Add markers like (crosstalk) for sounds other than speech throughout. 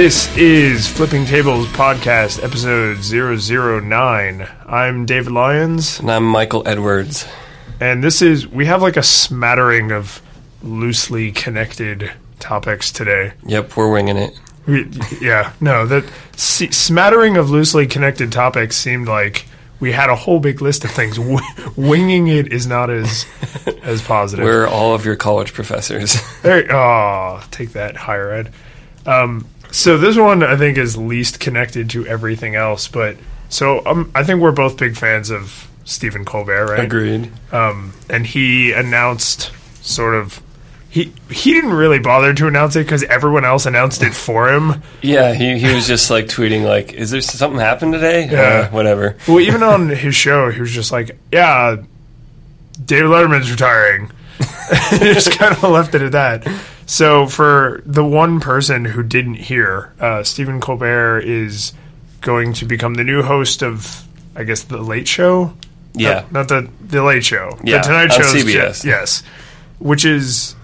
This is Flipping Tables Podcast, episode 009. I'm David Lyons, And I'm Michael Edwards. and this is, we have like a smattering of loosely connected topics today. Yep, we're winging it. We, yeah, no, that see, smattering of loosely connected topics seemed like we had a whole big list of things. (laughs) Winging it is not as as positive. We're all of your college professors. (laughs) There, oh, take that, higher ed. Um, so this one I think is least connected to everything else, but so um, I think we're both big fans of Stephen Colbert, right? Agreed. Um, and he announced sort of he he didn't really bother to announce it because everyone else announced it for him. Yeah, he, he was just like tweeting like, "Is there something happened today?" Yeah. Uh, whatever. Well, even on his show, he was just like, "Yeah, David Letterman's retiring." (laughs) He just kind of left it at that. So, for the one person who didn't hear, uh, Stephen Colbert is going to become the new host of, I guess, the Late Show. Yeah. not, not the the Late Show. Yeah, the Tonight Show. CBS. yes, which is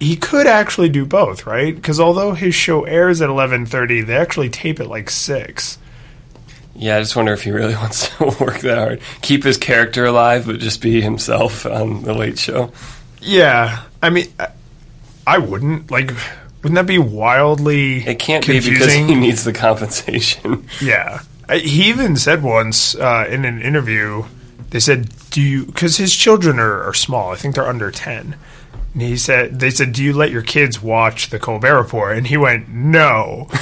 he could actually do both, right? Because although his show airs at eleven thirty, they actually tape it like six. Yeah, I just wonder if he really (laughs) wants to work that hard, keep his character alive, but just be himself on the Late Show. Yeah, I mean, I, wouldn't like. Wouldn't that be wildly? It can't confusing? be because he needs the compensation. (laughs) Yeah, I, he even said once uh, in an interview, they said, "Do you?" Because his children are, are small. I think they're under ten. And he said, "They said, do you let your kids watch the Colbert Report?" And he went, "No." (laughs)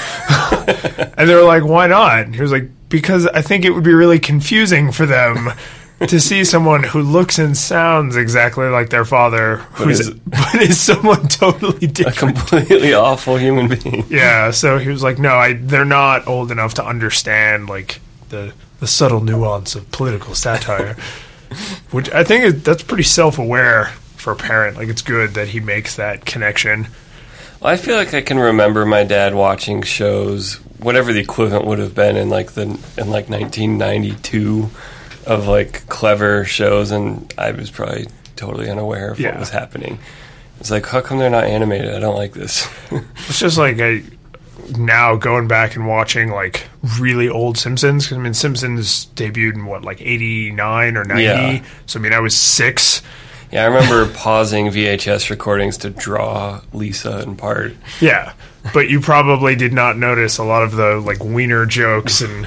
and they were like, "Why not?" And he was like, "Because I think it would be really confusing for them." To see someone who looks and sounds exactly like their father, who's is- (laughs) but is someone totally different, A completely awful human being. Yeah, so he was like, "No, I they're not old enough to understand like the the subtle nuance of political satire." (laughs) Which I think is, that's pretty self-aware for a parent. Like it's good that he makes that connection. I feel like I can remember my dad watching shows, whatever the equivalent would have been in like the in like 1992 of like clever shows, and I was probably totally unaware of Yeah. what was happening. It's like, how come they're not animated? I don't like this. (laughs) It's just like I now going back and watching like really old Simpsons because I mean Simpsons debuted in what like '89 or '90. Yeah. So I mean I was six. yeah, I remember (laughs) pausing VHS recordings to draw Lisa in part. Yeah, but you probably did not notice a lot of the like wiener jokes and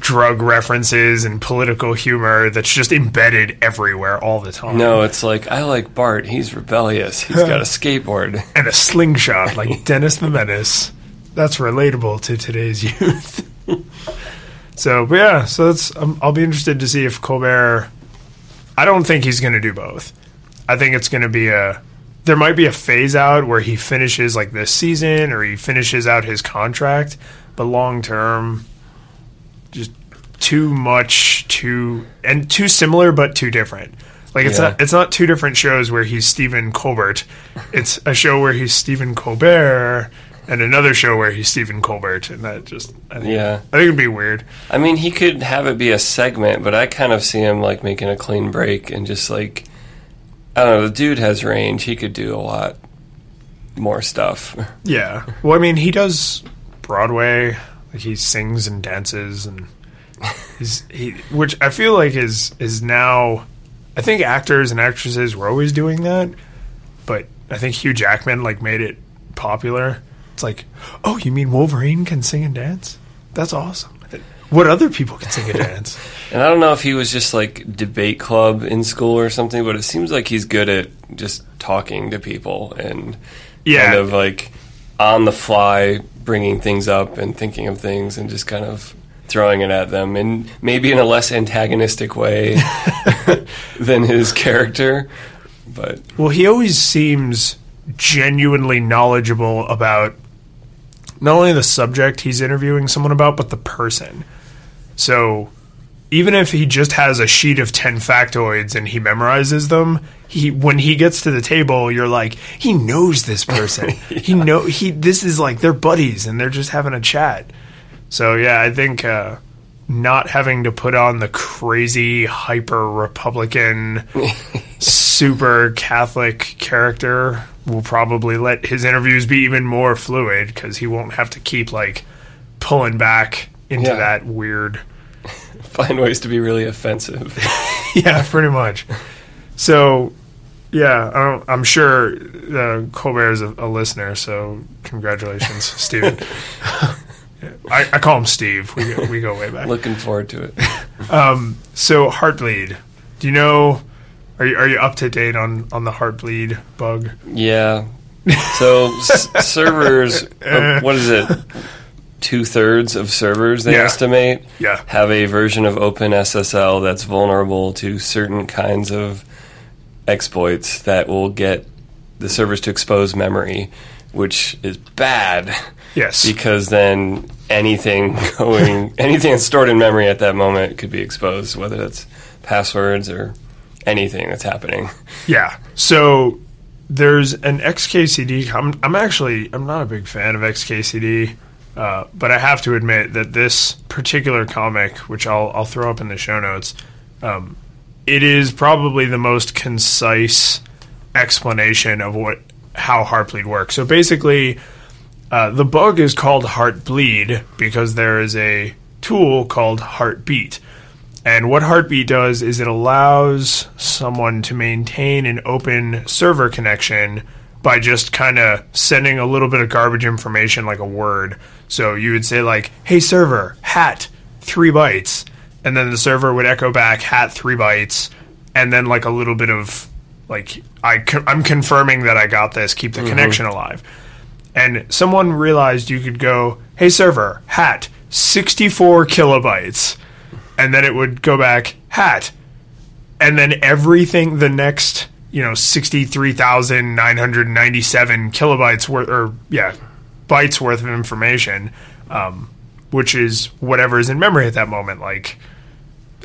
drug references and political humor that's just embedded everywhere all the time. No, it's like I like Bart. He's rebellious. He's got a (laughs) skateboard. and a slingshot like (laughs) Dennis the Menace. That's relatable to today's youth. (laughs) so, but yeah, so that's um, I'll be interested to see if Colbert. I don't think he's going to do both. I think it's going to be a. There might be a phase out where he finishes like this season or he finishes out his contract, but long term, too much, too and too similar but too different. Like it's Yeah. not it's not two different shows where he's Stephen Colbert. It's a show where he's Stephen Colbert and another show where he's Stephen Colbert, and that just I think, Yeah. I think it'd be weird. I mean, he could have it be a segment, but I kind of see him like making a clean break and just like I don't know. The dude has range. He could do a lot more stuff. Yeah. Well, I mean, he does Broadway. Like he sings and dances, and (laughs) he, which I feel like is is now. I think actors and actresses were always doing that, but I think Hugh Jackman like made it popular. It's like, oh, you mean Wolverine can sing and dance? That's awesome. What other people can sing and dance? (laughs) And I don't know if he was just like debate club in school or something, but it seems like he's good at just talking to people and Yeah. kind of like on the fly bringing things up and thinking of things and just kind of throwing it at them and maybe in a less antagonistic way (laughs) than his character. But Well, he always seems genuinely knowledgeable about not only the subject he's interviewing someone about, but the person. So even if he just has a sheet of 10 factoids and he memorizes them, he when he gets to the table, you're like, he knows this person. (laughs) He know he this is like they're buddies and they're just having a chat. So yeah, I think uh not having to put on the crazy hyper Republican (laughs) super Catholic character will probably let his interviews be even more fluid because he won't have to keep like pulling back into Yeah. that weird. (laughs) Find ways to be really offensive. (laughs) yeah, pretty much. So, yeah, I don't, I'm sure uh, Colbert is a, a listener. So, congratulations, Stephen. I, I call him Steve. We go, we go way back. Looking forward to it. (laughs) So, Heartbleed. Do you know? Are you, are you up to date on, on the Heartbleed bug? Yeah. So s- servers, (laughs) uh, what is it? Two thirds of servers they Yeah. estimate Yeah. have a version of OpenSSL that's vulnerable to certain kinds of exploits that will get the servers to expose memory, which is bad Yes. because then anything (laughs) going, anything that's stored in memory at that moment could be exposed, whether that's passwords or anything that's happening. Yeah. So there's an XKCD. I'm, I'm actually I'm not a big fan of XKCD, uh, but I have to admit that this particular comic, which I'll I'll throw up in the show notes, um, it is probably the most concise explanation of what how Heartbleed works. So basically, uh, the bug is called Heartbleed because there is a tool called Heartbeat. And what Heartbeat does is it allows someone to maintain an open server connection by just kind of sending a little bit of garbage information like a word. So you would say like, "Hey server, hat 3 bytes." And then the server would echo back hat 3 bytes and then like a little bit of like I con- I'm confirming that I got this, keep the connection alive. And someone realized you could go, "Hey server, hat 64 kilobytes." and then it would go back hat and then everything the next you know 63,997 kilobytes worth or yeah bytes worth of information um, which is whatever is in memory at that moment like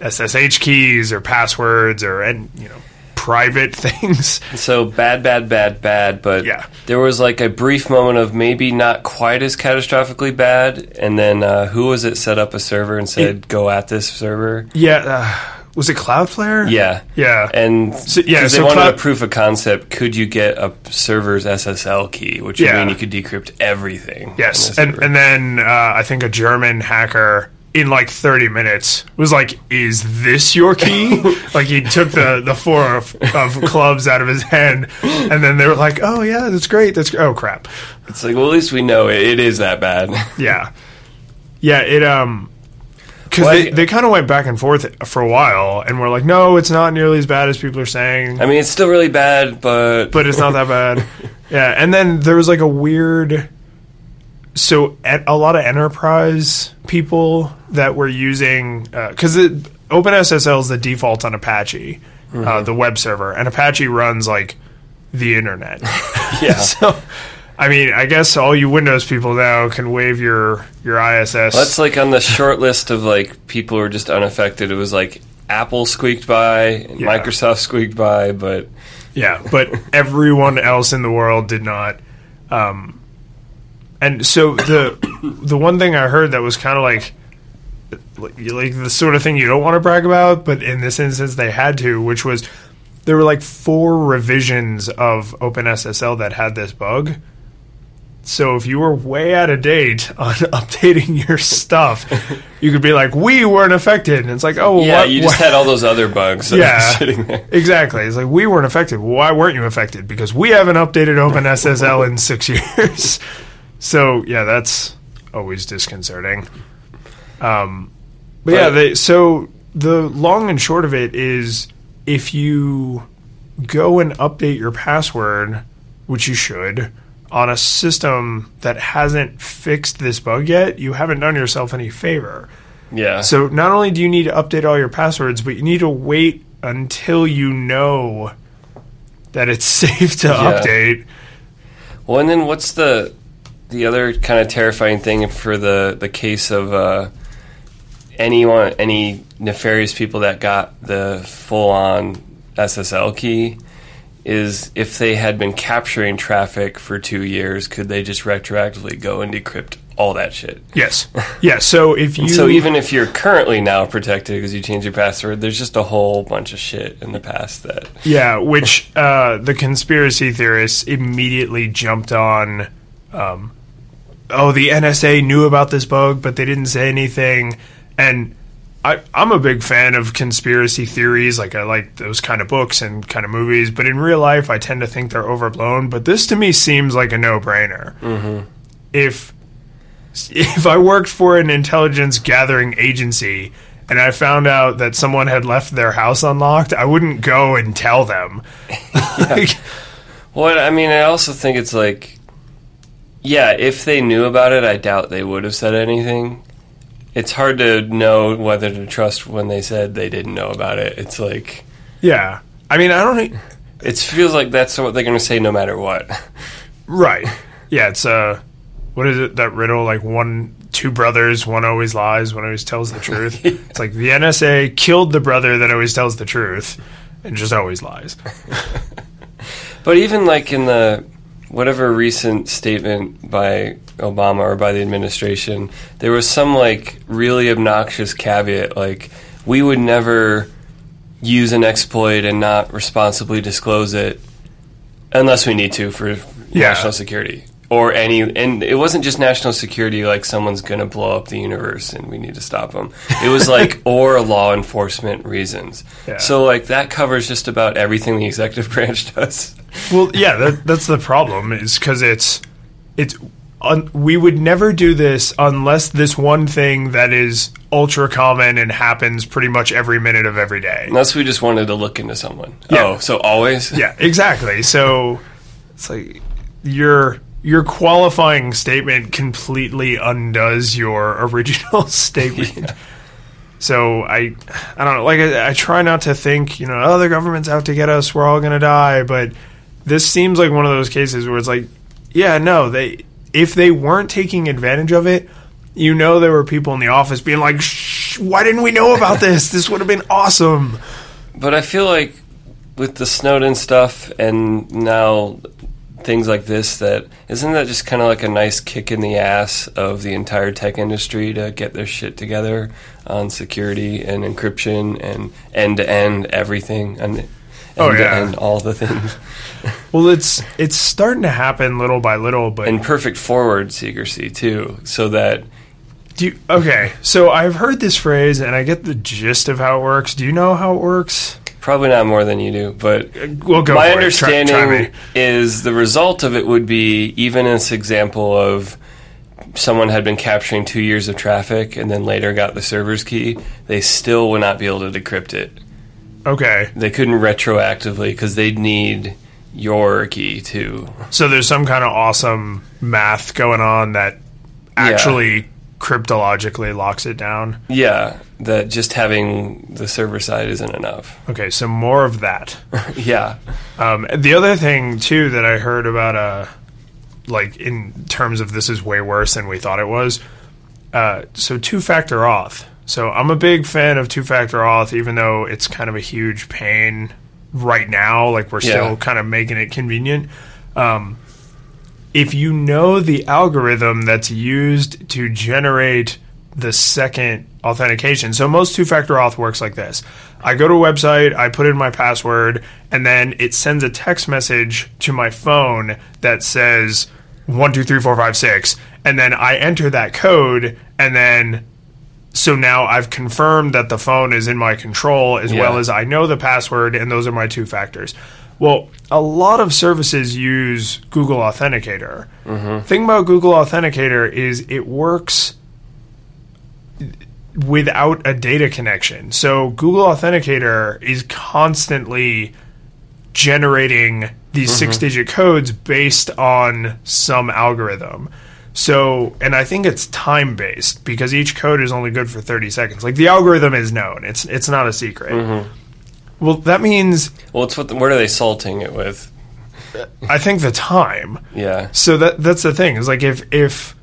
SSH keys or passwords or and you know private (laughs) things So bad, bad, bad, bad. But Yeah. there was like a brief moment of maybe not quite as catastrophically bad, and then uh, who was it set up a server and said go at this server? yeah uh, was it Cloudflare Yeah, yeah and So- yeah, 'cause they so wanted cloud- a proof of concept. Could you get a server's SSL key, which Yeah. would mean you could decrypt everything? Yes, and server. and then uh, I think a German hacker in like 30 minutes was like, "Is this your key?" (laughs) like he took the the four of, of clubs out of his hand, and then they were like, "Oh yeah, that's great. That's oh crap." it's like well, at least we know it, it is that bad. (laughs) Yeah, yeah. It um. Because Well, they, they kind of went back and forth for a while, and we're like, no, it's not nearly as bad as people are saying. I mean, it's still really bad, but but it's not that bad. (laughs) Yeah, and then there was like a weird. So at a lot of enterprise people that we're using because OpenSSL is the default on Apache, uh, the web server, and Apache runs like the internet. (laughs) (laughs) yeah. so, I mean, I guess all you Windows people now can wave your your IIS. That's like on the short list of like people who are just unaffected. It was like Apple squeaked by, Yeah. Microsoft squeaked by, but Yeah, but (laughs) everyone else in the world did not. Um, and so the the one thing I heard that was kind of like like the sort of thing you don't want to brag about, but in this instance they had to, which was there were like four revisions of OpenSSL that had this bug. So if you were way out of date (laughs) on updating your stuff, you could be like, "We weren't affected," and it's like, "Oh, yeah, what, you just what- had all those other bugs Yeah. (laughs) sitting there. Exactly. It's like we weren't affected. Why weren't you affected? Because we haven't updated OpenSSL in six (laughs) years. so yeah, that's always disconcerting. Um, but, yeah, they, so the long and short of it is, if you go and update your password, which you should, on a system that hasn't fixed this bug yet, you haven't done yourself any favor. Yeah. So not only do you need to update all your passwords, but you need to wait until you know that it's (laughs) safe to Yeah. update. Well, and then what's the the other kind of terrifying thing for the the case of uh, anyone any nefarious people that got the full on SSL key is if they had been capturing traffic for two years, could they just retroactively go and decrypt all that shit. Yes. (laughs) Yeah. So if you So even if you're currently now protected because you changed your password, there's just a whole bunch of shit in the past that Yeah, which (laughs) uh, the conspiracy theorists immediately jumped on. Um, oh, the NSA knew about this bug, but they didn't say anything. And I, I'm a big fan of conspiracy theories. Like I like those kind of books and kind of movies. But in real life, I tend to think they're overblown. But this to me seems like a no-brainer. Mm-hmm. If if I worked for an intelligence gathering agency and I found out that someone had left their house unlocked, I wouldn't go and tell them. (laughs) Like, Well, I mean, I also think it's like, yeah, if they knew about it, I doubt they would have said anything. It's hard to know whether to trust when they said they didn't know about it. It's like, yeah. I mean, I don't. it feels like that's what they're going to say no matter what. Right. Yeah. It's uh, what is it? That riddle? Like one, two brothers. One always lies. One always tells the truth. (laughs) It's like the NSA killed the brother that always tells the truth, and just always lies. (laughs) But even like in the whatever recent statement by Obama or by the administration, there was some like really obnoxious caveat like we would never use an exploit and not responsibly disclose it unless we need to for Yeah. national security or any and it wasn't just national security like someone's going to blow up the universe and we need to stop them it was (laughs) like or law enforcement reasons Yeah. so like that covers just about everything the executive (laughs) branch does Well, yeah, that, that's the problem is because it's it's un, we would never do this unless this one thing that is ultra common and happens pretty much every minute of every day. Unless we just wanted to look into someone. Yeah. Oh, so always? Yeah, exactly. So it's like your your qualifying statement completely undoes your (laughs) original statement. So I, I don't know. Like I, I try not to think, you know, oh, the government's out to get us. We're all gonna die. But this seems like one of those cases where it's like, yeah, no, they if they weren't taking advantage of it, you know, there were people in the office being like, Shh, why didn't we know about (laughs) this? This would have been awesome. But I feel like with the Snowden stuff and now things like this, that isn't that just kind of like a nice kick in the ass of the entire tech industry to get their shit together on security and encryption and end to end everything and Oh, yeah. all the things (laughs) Well, it's it's starting to happen little by little, but and perfect forward secrecy too, so that do you, okay. So I've heard this phrase, and I get the gist of how it works. Do you know how it works? Probably not more than you do, but uh, We'll go. my it. Try- understanding try is the result of it would be even in this example of someone had been capturing two years of traffic and then later got the server's key, they still would not be able to decrypt it. Okay, They couldn't retroactively because they'd need your key too. so there's some kind of awesome math going on that actually cryptologically locks it down. Yeah, that just having the server side isn't enough. Okay, so more of that. (laughs) yeah. Um, the other thing too that I heard about, uh, like in terms of this is way worse than we thought it was. Uh, so two-factor auth. So I'm a big fan of two-factor auth, even though it's kind of a huge pain right now. Like we're Yeah. still kind of making it convenient. Um, if you know the algorithm that's used to generate the second authentication. So most two-factor auth works like this. I go to a website, I put in my password, and then it sends a text message to my phone that says one two three four five six, and then I enter that code, and then so now I've confirmed that the phone is in my control as well as I know the password, and those are my two factors. Well, a lot of services use Google Authenticator. Mm-hmm. Thing about Google Authenticator is it works without a data connection. So Google Authenticator is constantly generating these mm-hmm. six digit codes based on some algorithm. So, and I think it's time based because each code is only good for 30 seconds. Like the algorithm is known. It's it's not a secret. Mm-hmm. Well, that means Well, it's what. The, what are they salting it with? I think the time. Yeah. So that that's the thing. Is like if if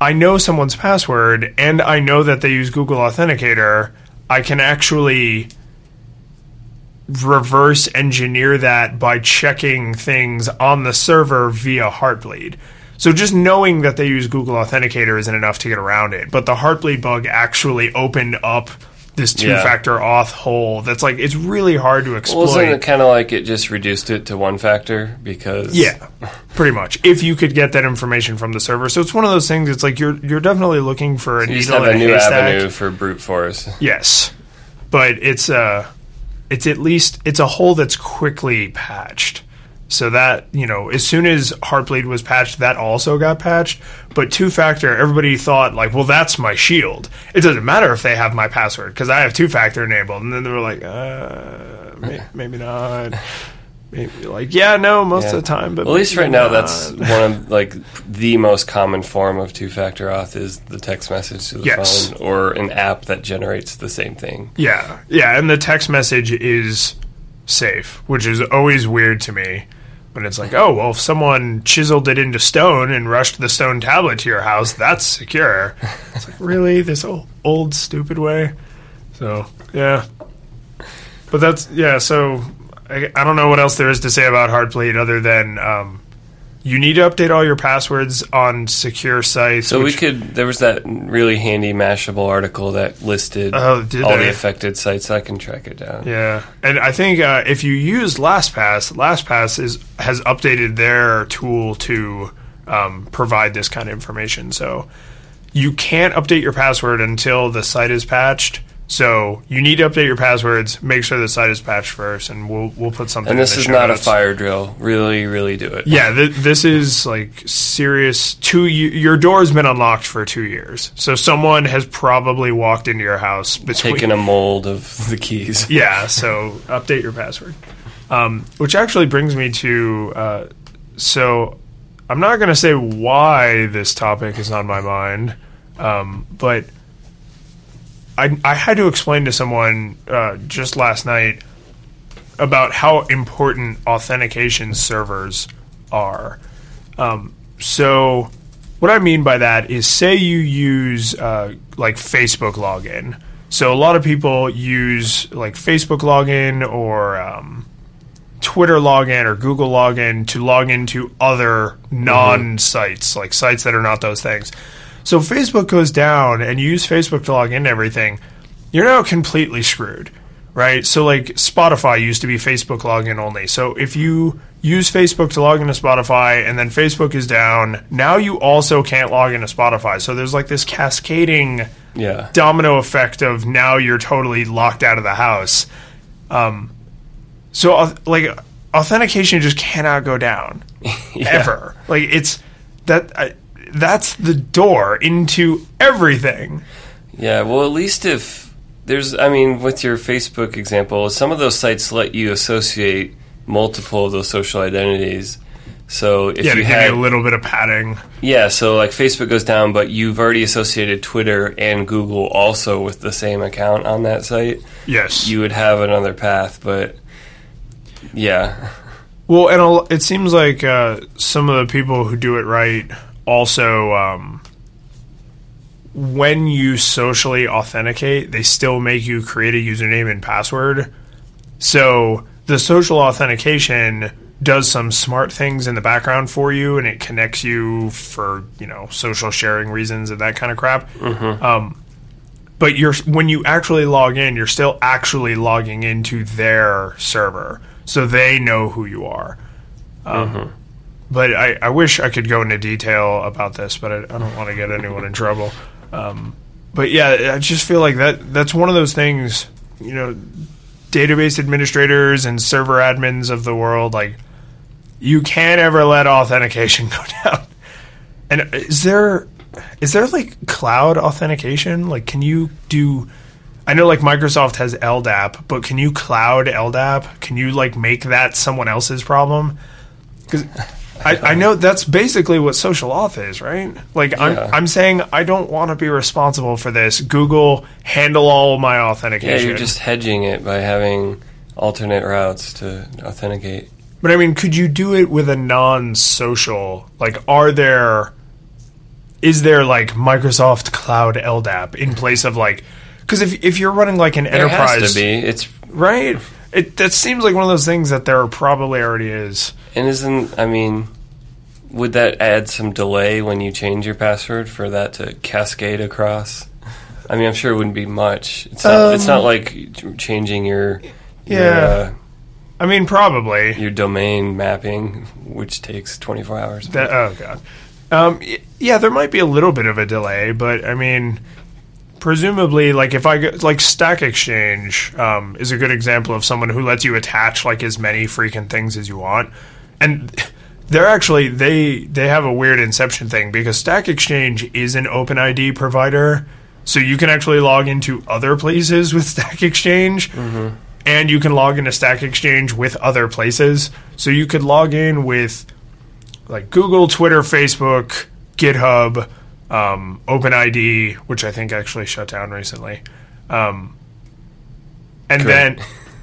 I know someone's password and I know that they use Google Authenticator, I can actually reverse engineer that by checking things on the server via Heartbleed. So just knowing that they use Google Authenticator isn't enough to get around it. But the Heartbleed bug actually opened up this two factor auth hole that's like it's really hard to exploit. Well, isn't it kind of like it just reduced it to one factor because Yeah, pretty much. If you could get that information from the server, so it's one of those things. It's like you're you're definitely looking for a just needle in a a new haystack. avenue for brute force. Yes, but it's uh it's at least it's a hole that's quickly patched. So that you know, as soon as Heartbleed was patched, that also got patched. But two factor, everybody thought like, well, that's my shield. It doesn't matter if they have my password because I have two factor enabled. And then they were like, uh, may- maybe not. Maybe, like, yeah, no, most Yeah. of the time. But Well, at least right now, not. that's one of like the most common form of two-factor auth is the text message to the Yes. phone or an app that generates the same thing. Yeah, yeah, and the text message is safe, which is always weird to me. When it's like, oh well, if someone chiseled it into stone and rushed the stone tablet to your house, that's secure. It's like really this old, old stupid way. So yeah, but that's yeah. So I, I don't know what else there is to say about Heartbleed other than um, you need to update all your passwords on secure sites. So we which- could. There was that really handy Mashable article that listed Oh, did all they? the affected sites. I can track it down. Yeah, and I think uh, if you use LastPass, LastPass is has updated their tool to um, provide this kind of information. So you can't update your password until the site is patched. So you need to update your passwords. Make sure the site is patched first, and we'll we'll put something. And this is not a fire drill. Really, really do it. Yeah, th- this is like serious. Two, ye- your door's been unlocked for two years, so someone has probably walked into your house between Taking a mold of the keys. (laughs) yeah, so update your password. Um, which actually brings me to uh, so I'm not going to say why this topic is on my mind, um, but I, I had to explain to someone uh, just last night about how important authentication servers are. Um, so, what I mean by that is, say you use uh, like Facebook login. So, a lot of people use like Facebook login or um, Twitter login or Google login to log into other non sites, like sites that are not those things. So, Facebook goes down and you use Facebook to log into everything, you're now completely screwed, right? So, like Spotify used to be Facebook login only. So, if you use Facebook to log into Spotify and then Facebook is down, now you also can't log into Spotify. So, there's like this cascading Yeah. domino effect of now you're totally locked out of the house. Um, so, like, authentication just cannot go down (laughs) ever. Like, it's that. I, that's the door into everything. Yeah, well, at least if there's, I mean, with your Facebook example, some of those sites let you associate multiple of those social identities. So if Yeah, you had, a little bit of padding. yeah, so like Facebook goes down, but you've already associated Twitter and Google also with the same account on that site, Yes. you would have another path. But yeah, well, and it seems like uh, some of the people who do it right also, um, when you socially authenticate, they still make you create a username and password. So the social authentication does some smart things in the background for you, and it connects you for you know social sharing reasons and that kind of crap. Um, but you're when you actually log in, you're still actually logging into their server, so they know who you are. Um, But I, I wish I could go into detail about this, but I, I don't want to get anyone in trouble. Um, but yeah, I just feel like that that's one of those things. You know, database administrators and server admins of the world, like you can't ever let authentication (laughs) go down. And is there is there like cloud authentication? Like, can you do? I know like Microsoft has LDAP, but can you cloud LDAP? Can you like make that someone else's problem? Because I, I know that's basically what social auth is, right? Like I'm I'm saying I don't want to be responsible for this. Google handle all my yeah, authentication. you're just hedging it by having alternate routes to authenticate. But I mean, could you do it with a non-social? Like, are there is there like Microsoft Cloud LDAP in place of like? Because if if you're running like an There enterprise, has to be. It's right? It that seems like one of those things that there probably already is. and isn't I mean, would that add some delay when you change your password for that to cascade across? I mean, I'm sure it wouldn't be much. It's not, it's not like changing your, your, Um, Yeah. uh, I mean, probably. your domain mapping, which takes 24 hours. That, oh god. Um, yeah, there might be a little bit of a delay, but I mean, presumably, like if I go, like Stack Exchange um, is a good example of someone who lets you attach like as many freaking things as you want, and they're actually they they have a weird inception thing because Stack Exchange is an open id provider, so you can actually log into other places with (laughs) Stack Exchange. And you can log into Stack Exchange with other places. So you could log in with like Google, Twitter, Facebook, GitHub, um, OpenID, which I think actually shut down recently. Um, and then, (laughs)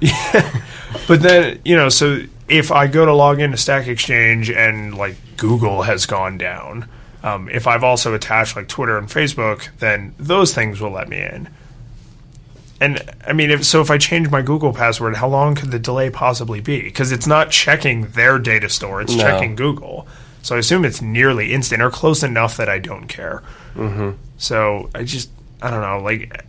but then, you know, so if I go to log into Stack Exchange and like Google has gone down, um, if I've also attached like Twitter and Facebook, then those things will let me in. And I mean, if so, if I change my Google password, how long could the delay possibly be? Because it's not checking their data store; it's No. checking Google. So I assume it's nearly instant or close enough that I don't care. Mm-hmm. So I just, I don't know. Like,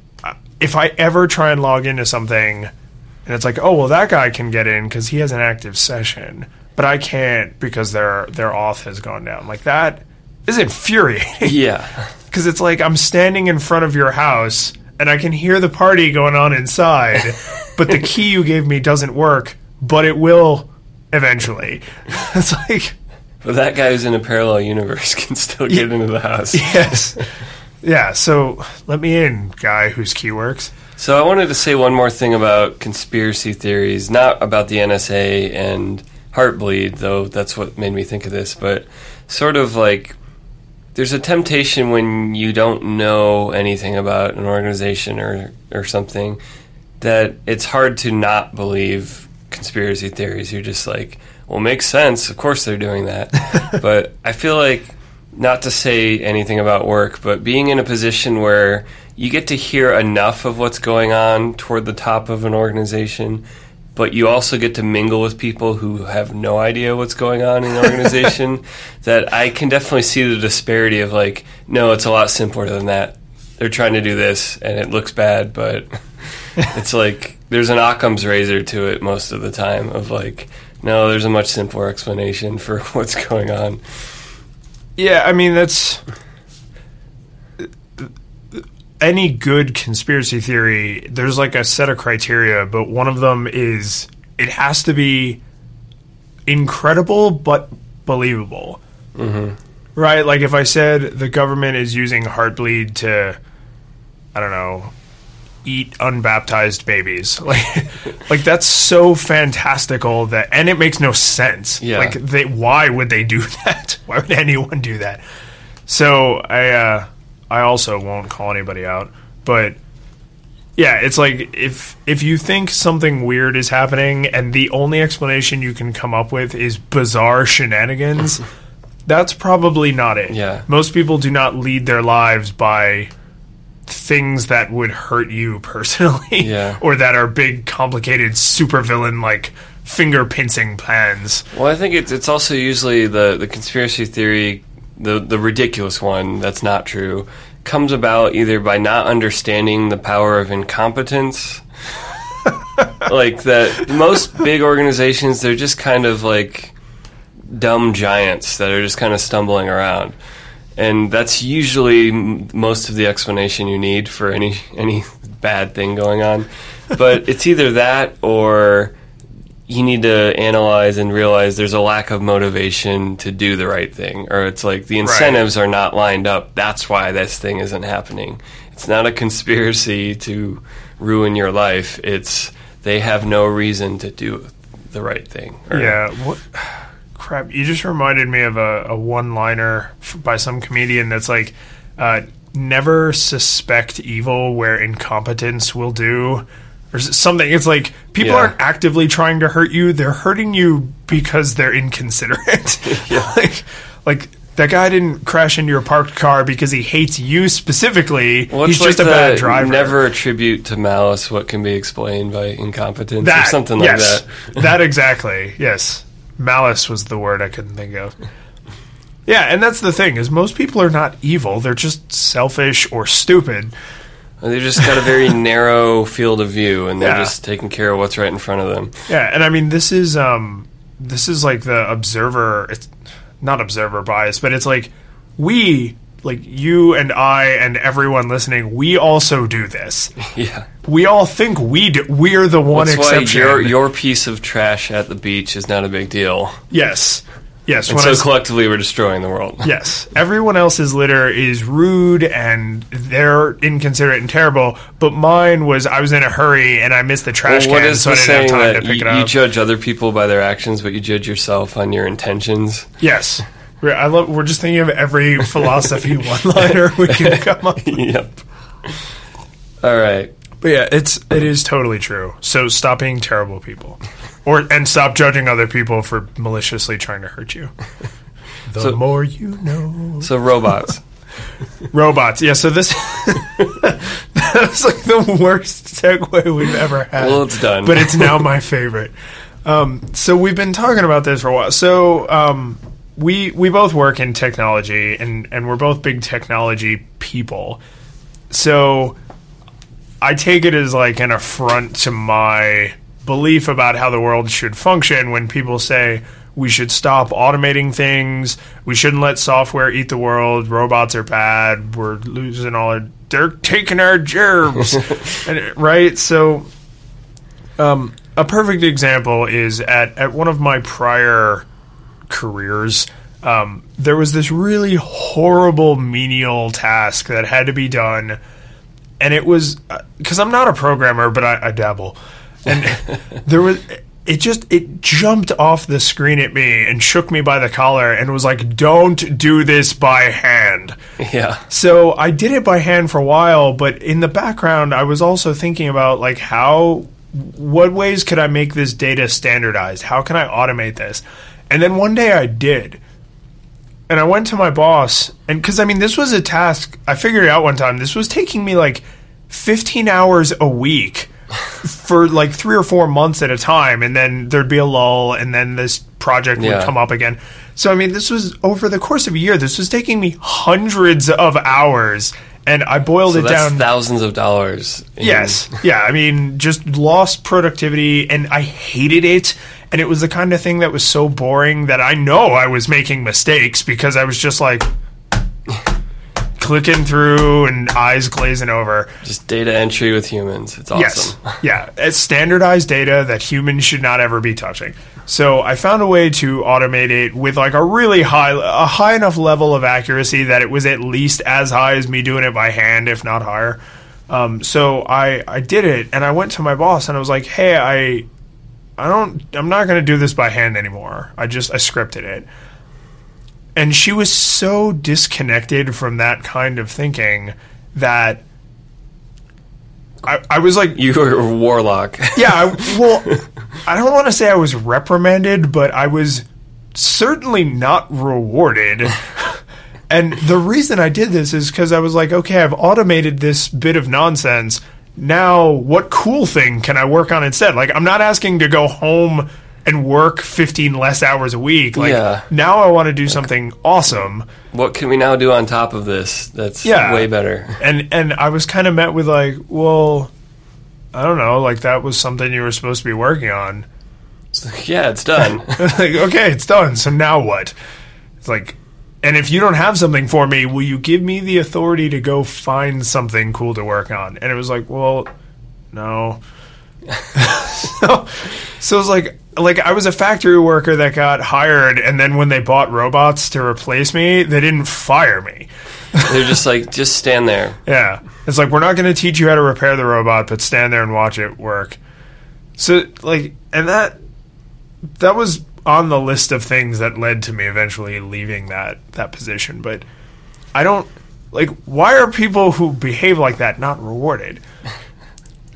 if I ever try and log into something, and it's like, oh well, that guy can get in because he has an active session, but I can't because their their auth has gone down. Like that is infuriating Yeah. (laughs) because it's like I'm standing in front of your house and I can hear the party going on inside, (laughs) but the key you gave me doesn't work, but it will eventually. (laughs) It's like, But that guy who's in a parallel universe (laughs) can still get into the house. (laughs) yes. Yeah, so let me in, guy whose key works. So I wanted to say one more thing about conspiracy theories, not about the NSA and Heartbleed, though that's what made me think of this, but sort of like there's a temptation when you don't know anything about an organization or or something that it's hard to not believe conspiracy theories. You're just like, well, it makes sense. Of course they're doing that. (laughs) but I feel like not to say anything about work, but being in a position where you get to hear enough of what's going on toward the top of an organization, but you also get to mingle with people who have no idea what's going on in the organization. (laughs) that I can definitely see the disparity of like, no, it's a lot simpler than that. They're trying to do this, and it looks bad, but (laughs) it's like there's an Occam's razor to it most of the time. Of like, no, there's a much simpler explanation for (laughs) what's going on. Yeah, I mean, that's. Any good conspiracy theory, there's like a set of criteria, but one of them is it has to be incredible but believable. Mm-hmm. Right? Like if I said the government is using Heartbleed to, I don't know, eat unbaptized babies, (laughs) like, like that's so fantastical that, and it makes no sense. Yeah. Like they, why would they do (laughs) that? Why would anyone do that? So I, uh, I also won't call anybody out, but yeah, it's like if if you think something weird is happening and the only explanation you can come up with is bizarre shenanigans, (laughs) that's probably not it. Yeah. Most people do not lead their lives by things that would hurt you personally (laughs) Yeah. or that are big complicated supervillain like finger pincing plans. Well, I think it's it's also usually the the conspiracy theory, the the ridiculous one that's not true, comes about either by not understanding the power of incompetence. (laughs) like that most big organizations they're just kind of like dumb giants that are just kind of stumbling around. And that's usually m- most of the explanation you need for any any bad thing going on. But (laughs) it's either that or you need to analyze and realize there's a lack of motivation to do the right thing or it's like the incentives are not lined up that's why this thing isn't happening it's not a conspiracy to ruin your life it's they have no reason to do the right thing or- Yeah. What? Crap! You just reminded me of a, a one-liner by some comedian that's like, uh, "Never suspect evil where incompetence will do." Or something. It's like people Yeah. aren't actively trying to hurt you; they're hurting you because they're inconsiderate. (laughs) like, like that guy didn't crash into your parked car because he hates you specifically. Well, He's it's just a bad driver. Never attribute to malice what can be explained by incompetence that or something like yes, that. that (laughs) exactly. Yes, malice was the word I couldn't think of. Yeah, and that's the thing is most people are not evil; they're just selfish or stupid. they've just got a very (laughs) narrow field of view, and they're Yeah. just taking care of what's right in front of them. Yeah, and I mean this is um this is like the observer it's not observer bias, but it's like we like you and I and everyone listening, we also do this. (laughs) Yeah, We all think we do, we're the one that's why exception. your your piece of trash at the beach is not a big deal. yes. Yes, And so collectively, we're destroying the world. (laughs) Yes, everyone else's litter is rude and they're inconsiderate and terrible. But mine was I was in a hurry and I missed the trash Well, what can, is so the I didn't have time to pick you, it you judge other people by their actions, but you judge yourself on your intentions? yes, we're, I love. We're just thinking of every (laughs) philosophy one-liner we can come up. (laughs) with. yep. All right. But yeah, it's it is totally true. So stop being terrible people, or and stop judging other people for maliciously trying to hurt you. (laughs) The So- more you know. So robots. (laughs) Robots. Yeah, so this (laughs) that was like the worst segue we've ever had. Well, it's done. But it's now my favorite. Um, so we've been talking about this for a while. So um, we we both work in technology and, and we're both big technology people. So I take it as like an affront to my belief about how the world should function when people say we should stop automating things, we shouldn't let software eat the world, robots are bad, we're losing all our they're taking our jobs. (laughs) and, right? So um, a perfect example is at, at one of my prior careers, um, there was this really horrible menial task that had to be done and it was uh, because I'm not a programmer, but I, I dabble, and (laughs) there was it just it jumped off the screen at me and shook me by the collar and was like, "Don't do this by hand." yeah. So I did it by hand for a while, but in the background, I was also thinking about like how, what ways could I make this data standardized? How can I automate this? And then one day I did. And I went to my boss, and because I mean, this was a task, I figured it out one time. This was taking me like 15 hours a week for like three or four months at a time. And then there'd be a lull, and then this project would Yeah. come up again. So, I mean, this was over the course of a year, this was taking me hundreds of hours. And I boiled So it down. thousands of dollars. in- Yes. Yeah. I mean, just lost productivity and I hated it. And it was the kind of thing that was so boring that I know I was making mistakes because I was just like clicking through and eyes glazing over. Just data entry with humans. It's Yes. awesome. (laughs) Yeah. It's standardized data that humans should not ever be touching. So I found a way to automate it with like a really high, a high enough level of accuracy that it was at least as high as me doing it by hand, if not higher. Um, so I, I did it and I went to my boss and I was like, Hey, I, I don't, I'm not going to do this by hand anymore. I just, I scripted it. And she was so disconnected from that kind of thinking that I, I was like, You were a warlock. yeah, I, (laughs) well, I don't want to say I was reprimanded, but I was certainly not rewarded. (laughs) and the reason I did this is because I was like, okay, I've automated this bit of nonsense. Now, what cool thing can I work on instead? Like, I'm not asking to go home and work 15 less hours a week. Like, Yeah. now I want to do something awesome. what can we now do on top of this that's Yeah. way better? And and I was kind of met with like, well, I don't know, like that was something you were supposed to be working on. (laughs) yeah, it's done. (laughs) like, okay, it's done. So now what? It's like, and if you don't have something for me, will you give me the authority to go find something cool to work on? And it was like, well, no. (laughs) so, so it was like, like I was a factory worker that got hired, and then when they bought robots to replace me, they didn't fire me. They're just like, just stand there. (laughs) Yeah. It's like, we're not going to teach you how to repair the robot, but stand there and watch it work. So, like, and that, that was on the list of things that led to me eventually leaving that, that position. But I don't, like, why are people who behave like that not rewarded? (laughs)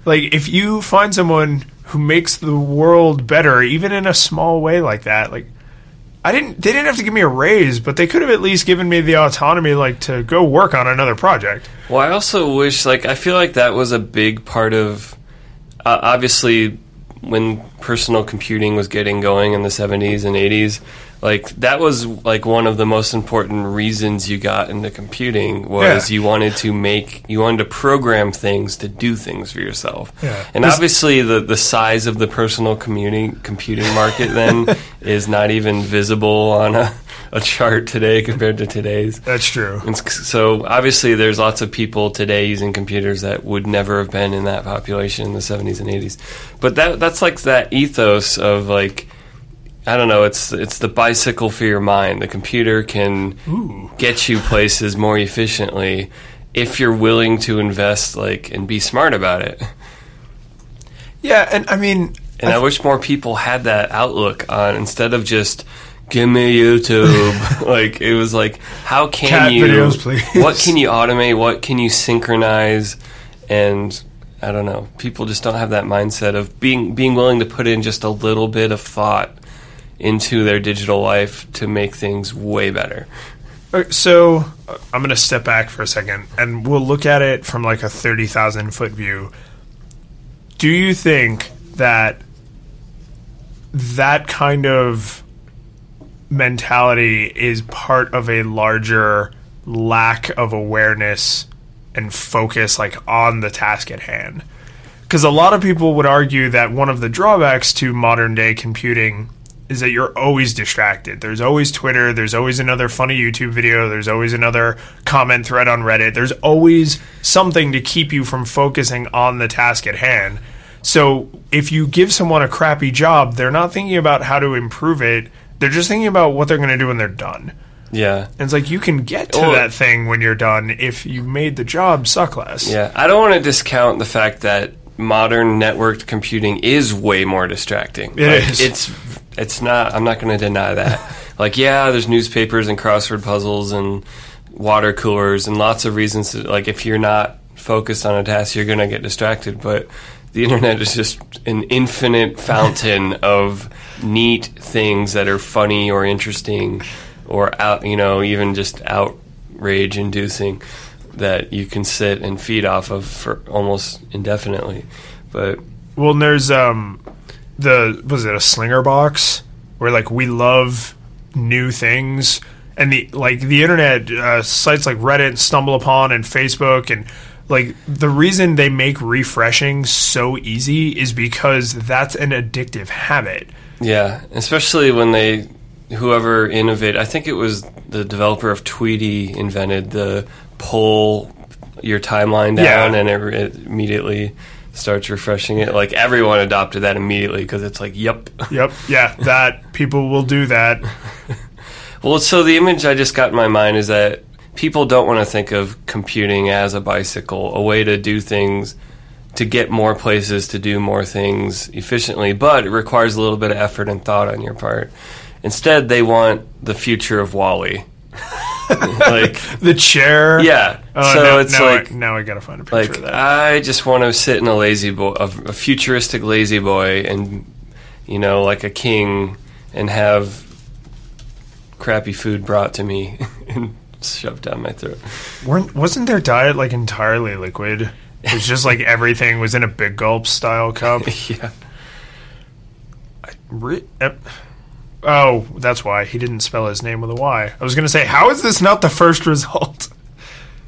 Like, if you find someone who makes the world better, even in a small way like that, like, I didn't. They didn't have to give me a raise, but they could have at least given me the autonomy, like to go work on another project. Well, I also wish, like, I feel like that was a big part of, uh, obviously, when personal computing was getting going in the 70s and 80s, like that was like one of the most important reasons you got into computing was Yeah. you wanted to make you wanted to program things to do things for yourself. Yeah. And obviously the the size of the personal commuting computing market then (laughs) is not even visible on a, a chart today compared to today's. That's true. And so obviously there's lots of people today using computers that would never have been in that population in the 70s and 80s. But that that's like that ethos of like I don't know, it's it's the bicycle for your mind. The computer can Ooh. get you places more efficiently if you're willing to invest like and be smart about it. Yeah, and I mean, And I wish more people had that outlook on instead of just give me YouTube. (laughs) like it was like how can Cat you videos, please. what can you automate? What can you synchronize? And I don't know. People just don't have that mindset of being being willing to put in just a little bit of thought into their digital life to make things way better. So uh, I'm going to step back for a second, and we'll look at it from like a thirty thousand foot view. Do you think that that kind of mentality is part of a larger lack of awareness and focus, like on the task at hand? Because a lot of people would argue that one of the drawbacks to modern day computing is that you're always distracted. There's always Twitter, there's always another funny YouTube video, there's always another comment thread on Reddit. There's always something to keep you from focusing on the task at hand. So if you give someone a crappy job, they're not thinking about how to improve it. They're just thinking about what they're going to do when they're done. Yeah. And it's like you can get to Or- that thing when you're done if you made the job suck less. Yeah, I don't want to discount the fact that modern networked computing is way more distracting. It like, is. It's it's not. I'm not going to deny that. (laughs) like, yeah, there's newspapers and crossword puzzles and water coolers and lots of reasons. To, like, if you're not focused on a task, you're going to get distracted. But the internet is just an infinite fountain (laughs) of neat things that are funny or interesting or out, you know, even just outrage inducing that you can sit and feed off of for almost indefinitely. But Well, and there's um the was it a Skinner box where like we love new things and the like the internet uh, sites like Reddit StumbleUpon and Facebook and like the reason they make refreshing so easy is because that's an addictive habit. yeah, especially when they whoever innovated, I think it was the developer of Tweetie invented the pull your timeline down Yeah. and it, it immediately starts refreshing it. Like everyone adopted that immediately because it's like, yep. (laughs) Yep, yeah, that people will do that. Well, so the image I just got in my mind is that people don't want to think of computing as a bicycle, a way to do things, to get more places, to do more things efficiently, but it requires a little bit of effort and thought on your part. Instead, they want the future of WALL-E. (laughs) like, The chair. yeah. Oh, so now, it's now like, I, now I gotta find a picture like of that. I just want to sit in a lazy boy, a, a futuristic lazy boy, and you know, like a king, and have crappy food brought to me (laughs) and shoved down my throat. Weren't, wasn't their diet like entirely liquid? (laughs) It was just like everything was in a big gulp style cup. (laughs) yeah, Re- oh, that's why he didn't spell his name with a Y. I was going to say, how is this not the first result?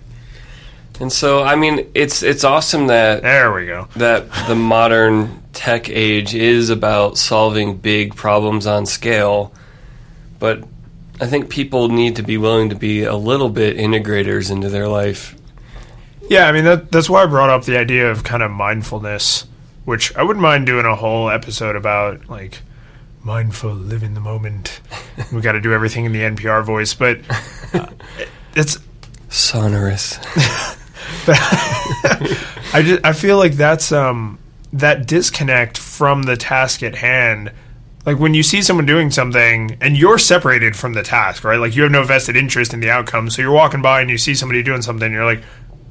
(laughs) and so I mean, it's it's awesome that There we go. that the modern tech age is about solving big problems on scale, but I think people need to be willing to be a little bit integrators into their life. Yeah, I mean that that's why I brought up the idea of kind of mindfulness, which I wouldn't mind doing a whole episode about like mindful, living the moment. (laughs) we got to do everything in the NPR voice, but uh, (laughs) it's Sonorous. (laughs) I just I feel like that's um that disconnect from the task at hand. Like when you see someone doing something and you're separated from the task, right? Like you have no vested interest in the outcome. So you're walking by and you see somebody doing something, and you're like,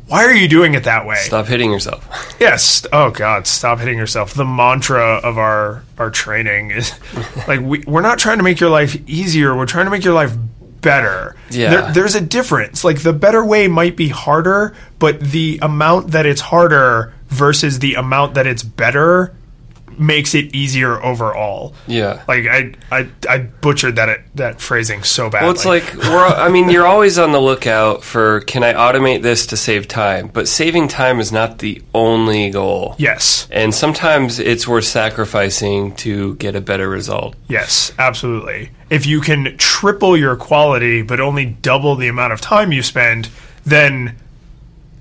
"Why are you doing it that way?" Stop hitting yourself. (laughs) Yes. Oh God, stop hitting yourself. The mantra of our our training is (laughs) like we we're not trying to make your life easier. We're trying to make your life better. Yeah. There, there's a difference. Like the better way might be harder, but the amount that it's harder versus the amount that it's better makes it easier overall. Yeah. Like I I, I butchered that that phrasing so bad. Well, it's like we're. I mean, you're always on the lookout for can I automate this to save time? But saving time is not the only goal. yes, And sometimes it's worth sacrificing to get a better result. yes, absolutely. If you can triple your quality but only double the amount of time you spend, then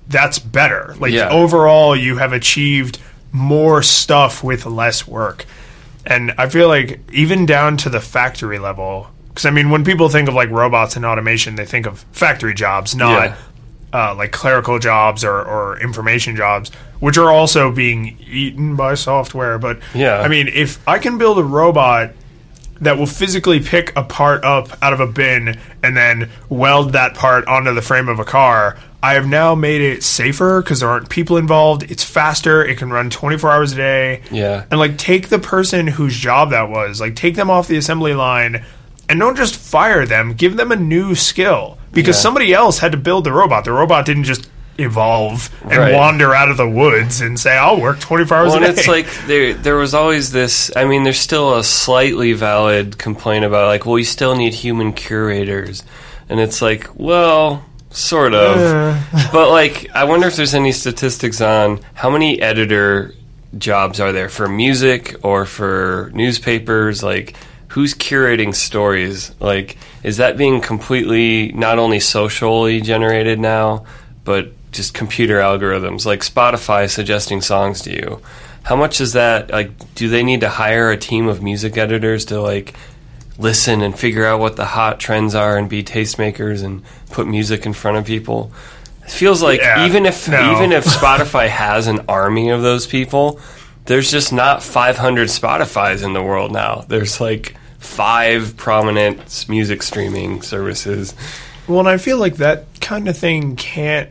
that's better. Like Yeah. overall, you have achieved more stuff with less work. And I feel like even down to the factory level, because I mean, when people think of like robots and automation, they think of factory jobs, not Yeah. uh, like clerical jobs or, or information jobs, which are also being eaten by software. But Yeah. I mean, if I can build a robot that will physically pick a part up out of a bin and then weld that part onto the frame of a car. I have now made it safer because there aren't people involved. It's faster. It can run 24 hours a day. Yeah. And like take the person whose job that was, like take them off the assembly line and don't just fire them, give them a new skill because Yeah. somebody else had to build the robot. The robot didn't just evolve and Right. wander out of the woods and say, "I'll work 24 hours Well, a and day." it's like there there was always this. I mean, there's still a slightly valid complaint about like, well, you still need human curators, and it's like, well, sort of, (laughs) but like, I wonder if there's any statistics on how many editor jobs are there for music or for newspapers, like. Who's curating stories? Like, is that being completely not only socially generated now, but just computer algorithms like Spotify suggesting songs to you. How much is that like do they need to hire a team of music editors to like listen and figure out what the hot trends are and be tastemakers and put music in front of people? It feels like Yeah, even if no. even if (laughs) Spotify has an army of those people, there's just not 500 Spotify's in the world now. There's like five prominent music streaming services. Well, and I feel like that kind of thing can't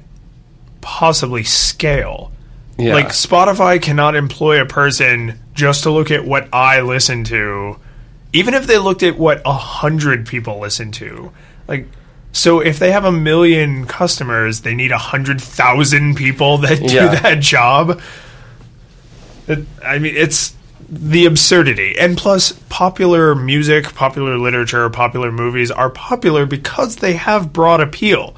possibly scale. Yeah. Like Spotify cannot employ a person just to look at what I listen to, even if they looked at what a hundred people listen to. Like, so if they have a million customers, they need a hundred thousand people that do Yeah. that job. It, I mean, it's the absurdity. And plus, popular music, popular literature, popular movies are popular because they have broad appeal.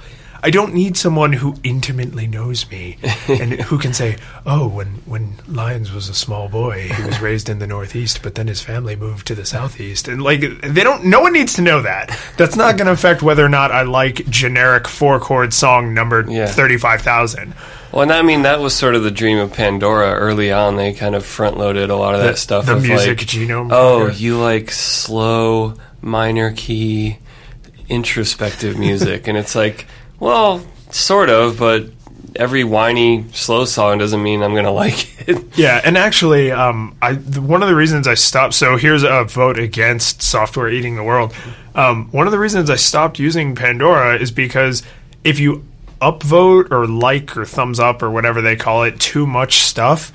I don't need someone who intimately knows me (laughs) and who can say, "Oh, when when Lyons was a small boy, he was raised in the Northeast, but then his family moved to the Southeast." And like, they don't. No one needs to know that. That's not going to affect whether or not I like generic four chord song numbered Yeah. thirty five thousand. Well, and I mean that was sort of the dream of Pandora early on. They kind of front loaded a lot of The- that stuff. the music like, genome Oh, you like slow minor key introspective music, and it's like, well, sort of, but every whiny slow song doesn't mean I'm gonna (laughs) like it. Yeah, and actually, um, I one of the reasons I stopped. So here's a vote against software eating the world. Um, one of the reasons I stopped using Pandora is because if you upvote or like or thumbs up or whatever they call it too much stuff,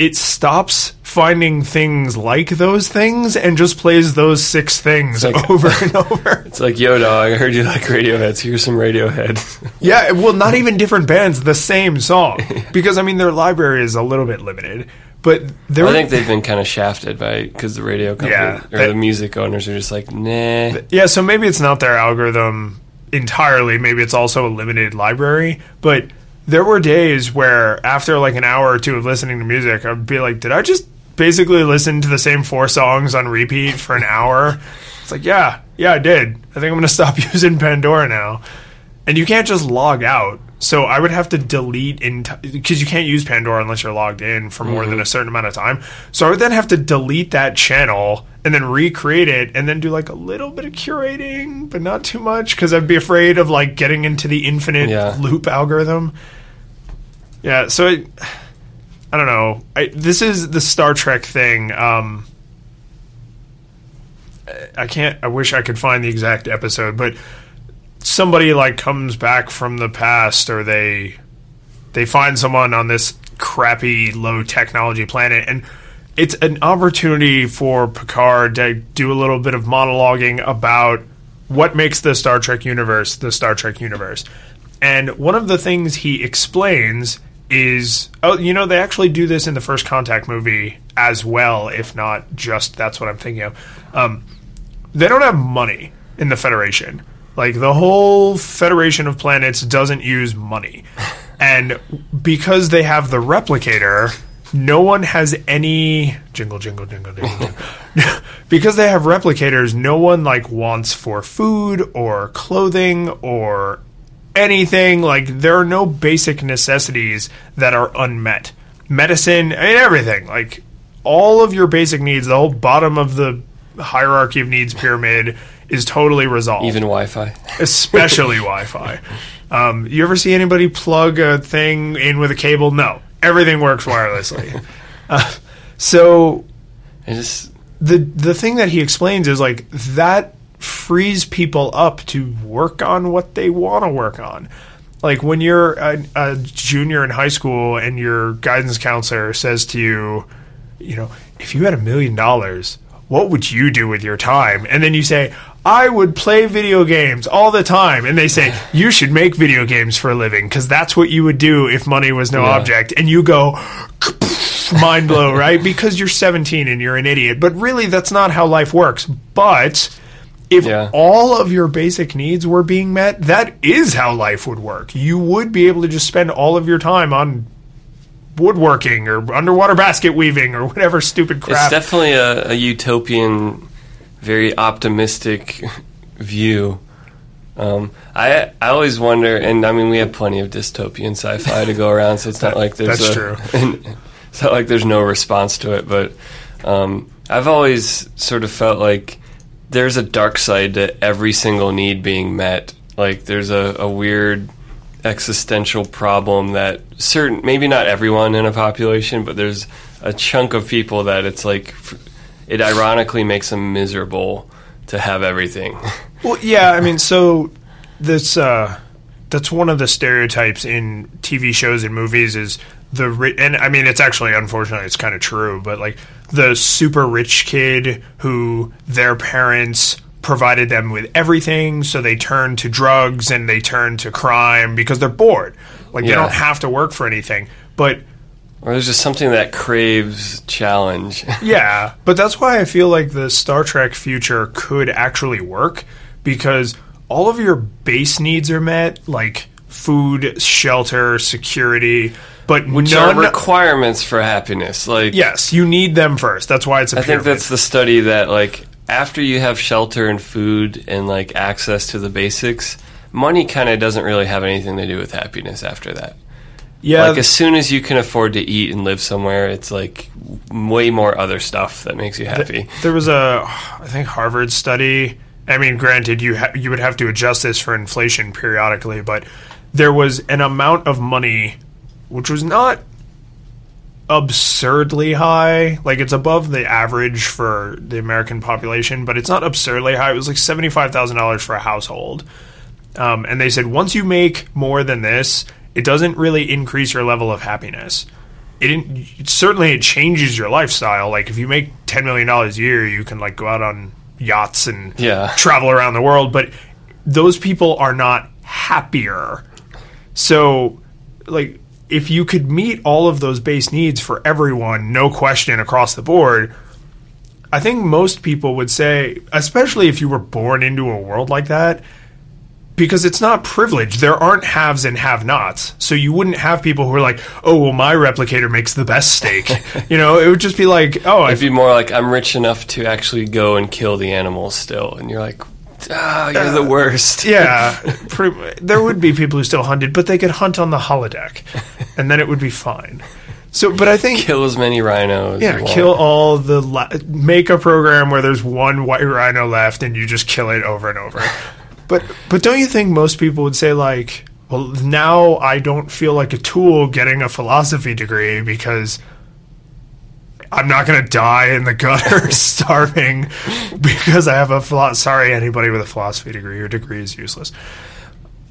it stops finding things like those things and just plays those six things like- (laughs) over (laughs) and over. It's like, yo, dog, I heard you like Radiohead. So here's some Radiohead. (laughs) Yeah, well, not even different bands, the same song. Because I mean, their library is a little bit limited, but there. I think they've been kind of shafted by because the radio company Yeah, or that- the music owners are just like, nah. Yeah, so maybe it's not their algorithm entirely. Maybe it's also a limited library. But there were days where after like an hour or two of listening to music, I'd be like, did I just basically listen to the same four songs on repeat for an hour? It's like, yeah, yeah, I did. I think I'm going to stop (laughs) using Pandora now. And you can't just log out. So I would have to delete in because you can't use Pandora unless you're logged in for more than mm-hmm. a certain amount of time. So I would then have to delete that channel and then recreate it and then do like a little bit of curating, but not too much because I'd be afraid of like getting into the infinite Yeah. loop algorithm. Yeah, so it, I don't know. I, this is the Star Trek thing. Um, I can't. I wish I could find the exact episode, but somebody like comes back from the past, or they they find someone on this crappy low technology planet, and it's an opportunity for Picard to do a little bit of monologuing about what makes the Star Trek universe the Star Trek universe. And one of the things he explains is oh you know they actually do this in the first contact movie as well if not just that's what i'm thinking of. Um, they don't have money in the federation. Like the whole federation of planets doesn't use money. (laughs) And because they have the replicator no one has any jingle jingle jingle jingle, jingle. (laughs) because they have replicators no one like wants for food or clothing or anything like there are no basic necessities that are unmet medicine and everything like all of your basic needs the whole bottom of the hierarchy of needs pyramid is totally resolved Even Wi-Fi. especially (laughs) Wi-Fi. Um, you ever see anybody plug a thing in with a cable? No, everything works wirelessly. (laughs) uh, so I just the the thing that he explains is like that frees people up to work on what they want to work on. Like when you're a, a junior in high school and your guidance counselor says to you, you know, if you had a million dollars, what would you do with your time? And then you say, I would play video games all the time. And they say, you should make video games for a living because that's what you would do if money was no Yeah. object. And you go, (laughs) mind blow, right? Because you're 17 and you're an idiot. But really, that's not how life works. But if Yeah. all of your basic needs were being met, that is how life would work. You would be able to just spend all of your time on woodworking or underwater basket weaving or whatever stupid crap. it's definitely a, a utopian, very optimistic view. Um, I I always wonder, and I mean we have plenty of dystopian sci-fi to go around, so it's not (laughs) like there's that's a, true. (laughs) it's not like there's no response to it. But um, I've always sort of felt like there's a dark side to every single need being met. Like there's a, a weird existential problem that certain, maybe not everyone in a population, but there's a chunk of people that it's like it ironically makes them miserable to have everything. (laughs) Well, yeah, I mean, so this uh, that's one of the stereotypes in TV shows and movies is the and I mean, it's actually unfortunately it's kind of true, but like the super rich kid who their parents provided them with everything, so they turn to drugs and they turn to crime because they're bored. Like they don't have to work for anything, but or there's just something that craves challenge. (laughs) Yeah, but that's why I feel like the Star Trek future could actually work because all of your base needs are met, like food, shelter, security, but Which none. are requirements for happiness. Like yes, you need them first. That's why it's a I think that's the study that like after you have shelter and food and like access to the basics, money kind of doesn't really have anything to do with happiness after that. yeah. like as soon as you can afford to eat and live somewhere, it's like way more other stuff that makes you happy. There was a, I think Harvard study. I mean, granted, you ha- you would have to adjust this for inflation periodically, but there was an amount of money which was not absurdly high. Like it's above the average for the American population, but it's not absurdly high. It was like seventy five thousand dollars for a household. Um, and they said once you make more than this, it doesn't really increase your level of happiness. It, it certainly it changes your lifestyle. Like if you make ten million dollars a year, you can like go out on yachts and Yeah. travel around the world. But those people are not happier. So, like, if you could meet all of those base needs for everyone, no question across the board, I think most people would say, especially if you were born into a world like that, because it's not privilege. There aren't haves and have nots. So you wouldn't have people who are like, oh, well, my replicator makes the best steak. (laughs) you know, it would just be like, oh, It'd be more like I'm rich enough to actually go and kill the animals still, and you're like, ah, you're the worst. (laughs) Yeah, pretty, there would be people who still hunted, but they could hunt on the holodeck, and then it would be fine. So, but I think Kill as many rhinos. yeah, kill all the la- make a program where there's one white rhino left, and you just kill it over and over. (laughs) But but don't you think most people would say like, well, now I don't feel like a tool getting a philosophy degree because. I'm not going to die in the gutter (laughs) starving because I have a philo- sorry anybody with a philosophy degree your degree is useless.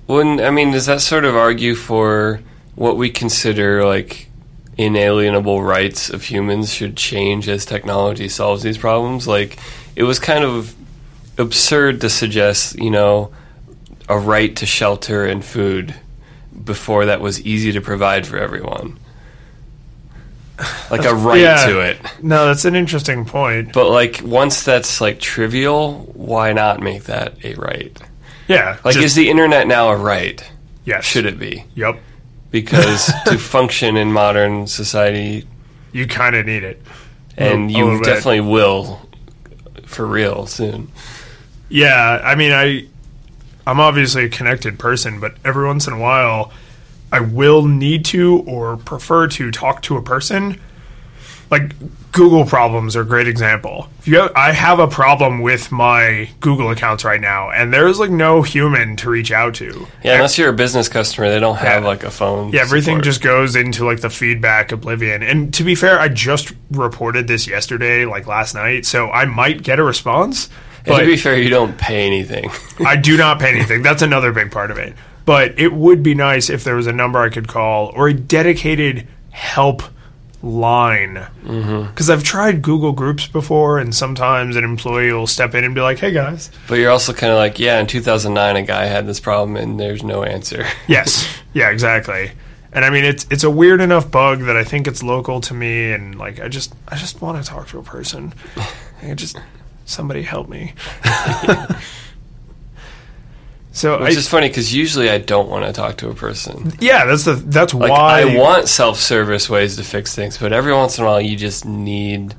Wouldn't I mean? Does that sort of argue for what we consider like inalienable rights of humans should change as technology solves these problems? Like, it was kind of absurd to suggest, you know, a right to shelter and food before that was easy to provide for everyone. Like a right yeah. to it. No, that's an interesting point. But like once that's like trivial, why not make that a right? Yeah, Like just- is the internet now a right? yes, Should it be? Yep, Because (laughs) to function in modern society you kind of need it. and A you bit. definitely will for real soon. Yeah, I mean, I I'm obviously a connected person, but every once in a while, I will need to or prefer to talk to a person. Like Google problems are a great example. If you have, I have a problem with my Google accounts right now, and there's like no human to reach out to. Yeah, unless you're a business customer, they don't have Yeah. like a phone. Yeah, everything support. just goes into like the feedback oblivion. And to be fair, I just reported this yesterday, like last night, so I might get a response. And But to be fair, you don't pay anything. I do not pay (laughs) anything. That's another big part of it. But it would be nice if there was a number I could call or a dedicated help line. Mm-hmm. Because I've tried Google Groups before, and sometimes an employee will step in and be like, "Hey guys." but you're also kind of like, yeah, in 2009, a guy had this problem and there's no answer. (laughs) Yes. yeah. Exactly. And I mean, it's it's a weird enough bug that I think it's local to me, and like I just I just want to talk to a person. (laughs) I just somebody help me. (laughs) so I, Which is funny because usually I don't want to talk to a person. yeah, that's the that's Like why I want self-service ways to fix things, but every once in a while you just need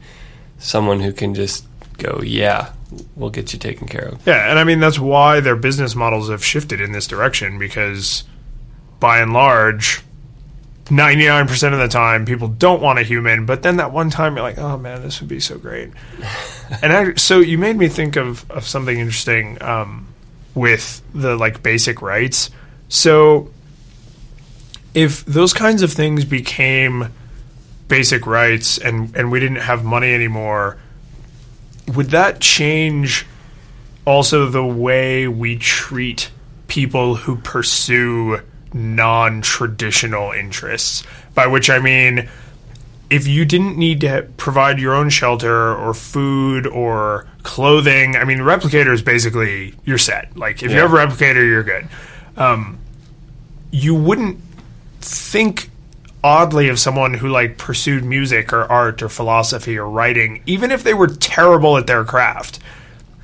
someone who can just go, yeah, we'll get you taken care of. Yeah, and I mean that's why their business models have shifted in this direction because by and large 99% of the time people don't want a human, but then that one time you're like, "Oh man, this would be so great." (laughs) and I, so you made me think of of something interesting um, with the like basic rights. So if those kinds of things became basic rights and and we didn't have money anymore, would that change also the way we treat people who pursue non-traditional interests by which i mean if you didn't need to provide your own shelter or food or clothing. I mean replicator is basically you're set. Like if you have a replicator you're good. Um, you wouldn't think oddly of someone who like pursued music or art or philosophy or writing even if they were terrible at their craft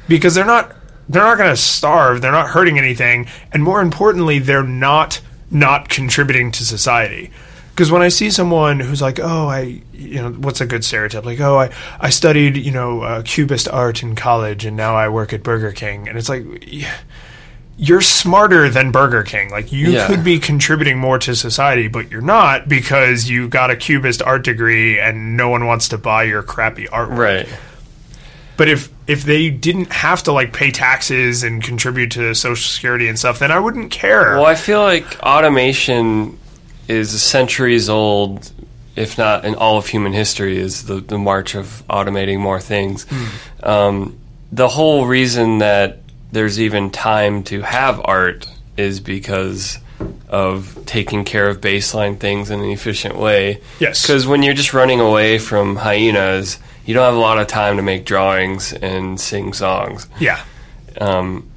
because they're not they're not going to starve. They're not hurting anything. And more importantly they're not not contributing to society because when i see someone who's like oh i you know what's a good stereotype like oh i i studied you know uh, cubist art in college and now i work at burger king and it's like you're smarter than burger king like you Yeah. could be contributing more to society but you're not because you got a cubist art degree and no one wants to buy your crappy artwork Right. but if if they didn't have to like pay taxes and contribute to social security and stuff, then I wouldn't care. Well, I feel like automation is centuries old, if not in all of human history, is the, the march of automating more things. Um, the whole reason that there's even time to have art is because of taking care of baseline things in an efficient way. Yes. Because when you're just running away from hyenas, you don't have a lot of time to make drawings and sing songs. yeah, Um,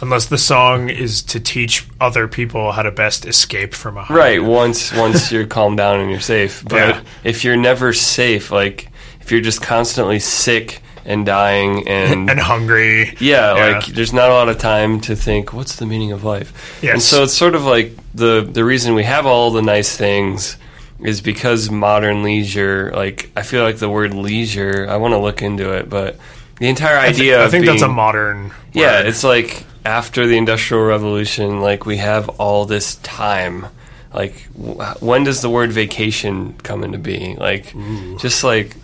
unless the song is to teach other people how to best escape from a. Right. Once once (laughs) you're calmed down and you're safe. But Yeah. if you're never safe, like if you're just constantly sick and dying and, (laughs) and hungry. yeah, Yeah. like there's not a lot of time to think what's the meaning of life. Yes. And so it's sort of like the the reason we have all the nice things is because modern leisure. Like I feel like the word leisure. I want to look into it, but the entire I, idea. I of think that's a being- modern. yeah, it's like after the Industrial Revolution, like we have all this time. Like, w- when does the word vacation come into being? Like, just like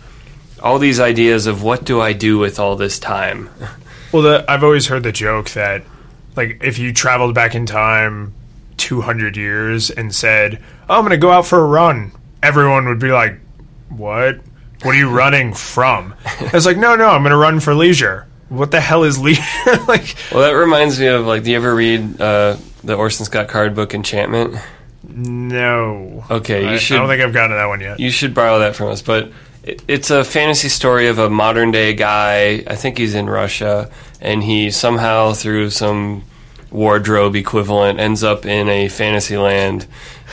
all these ideas of what do I do with all this time? (laughs) Well, the, I've always heard the joke that, like, if you traveled back in time 200 years and said, oh, I'm going to go out for a run, everyone would be like, what? What are you running from? (laughs) It's like, no, no, I'm going to run for leisure. What the hell is leisure? (laughs) like, Well, that reminds me of like, do you ever read uh, the Orson Scott Card book Enchantment? no. Okay, you I, should. I don't think I've gotten to that one yet. you should borrow that from us. But it, it's a fantasy story of a modern day guy. I think he's in Russia, and he somehow through some wardrobe equivalent ends up in a fantasy land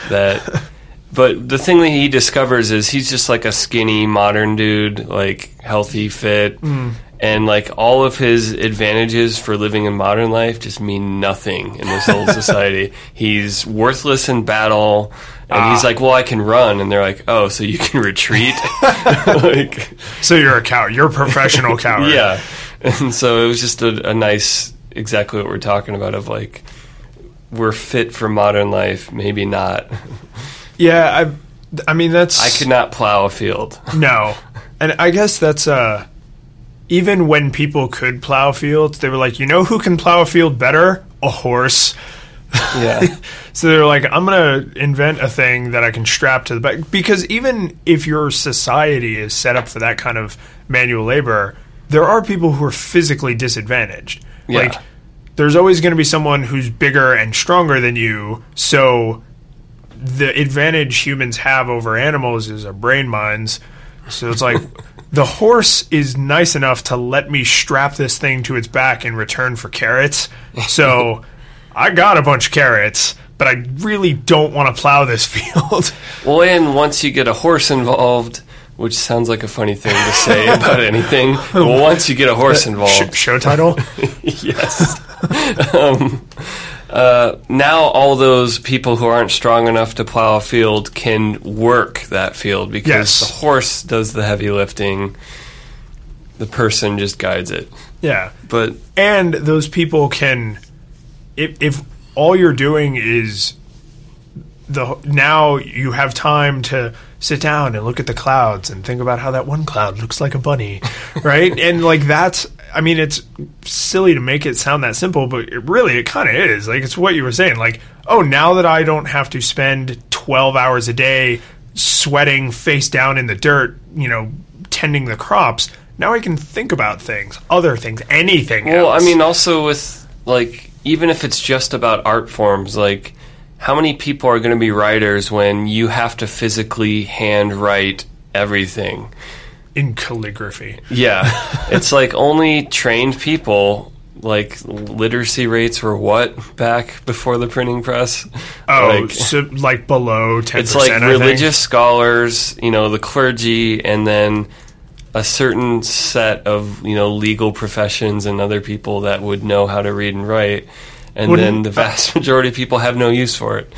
that (laughs) but the thing that he discovers is he's just like a skinny modern dude like healthy fit and like all of his advantages for living in modern life just mean nothing in this old (laughs) society he's worthless in battle and he's like well i can run and they're like oh so you can (laughs) retreat (laughs) like So you're a coward. You're a professional coward. yeah and so it was just a, a nice exactly what we're talking about of like we're fit for modern life maybe not Yeah, I I mean that's i could not plow a field No. And I guess that's uh even when people could plow fields, they were like, you know who can plow a field better? A horse. yeah (laughs) So they're like, I'm gonna invent a thing that I can strap to the back because even if your society is set up for that kind of manual labor, there are people who are physically disadvantaged. Yeah. Like there's always going to be someone who's bigger and stronger than you. So the advantage humans have over animals is our brain minds. So it's like the horse is nice enough to let me strap this thing to its back in return for carrots. (laughs) So I got a bunch of carrots, but I really don't want to plow this (laughs) field. Well, and once you get a horse involved, which sounds like a funny thing to say (laughs) about anything, well, once you get a horse involved, show title. yes. um, uh, now all those people who aren't strong enough to plow a field can work that field because Yes. the horse does the heavy lifting. The person just guides it. Yeah. But and those people can if, if all you're doing is the now you have time to sit down and look at the clouds and think about how that one cloud looks like a bunny (laughs) right and like that's i mean it's silly to make it sound that simple but it really it kind of is like it's what you were saying like oh now that i don't have to spend 12 hours a day sweating face down in the dirt you know tending the crops now i can think about things other things anything Well, I mean, also with like, even if it's just about art forms, like, how many people are going to be writers when you have to physically hand write everything? In calligraphy. Yeah, (laughs) it's like only trained people. Like literacy rates were what back before the printing press? Oh, like, so like below 10%. it's like religious scholars, you know, the clergy, and then a certain set of you know legal professions and other people that would know how to read and write, and Wouldn't- then the vast (laughs) majority of people have no use for it.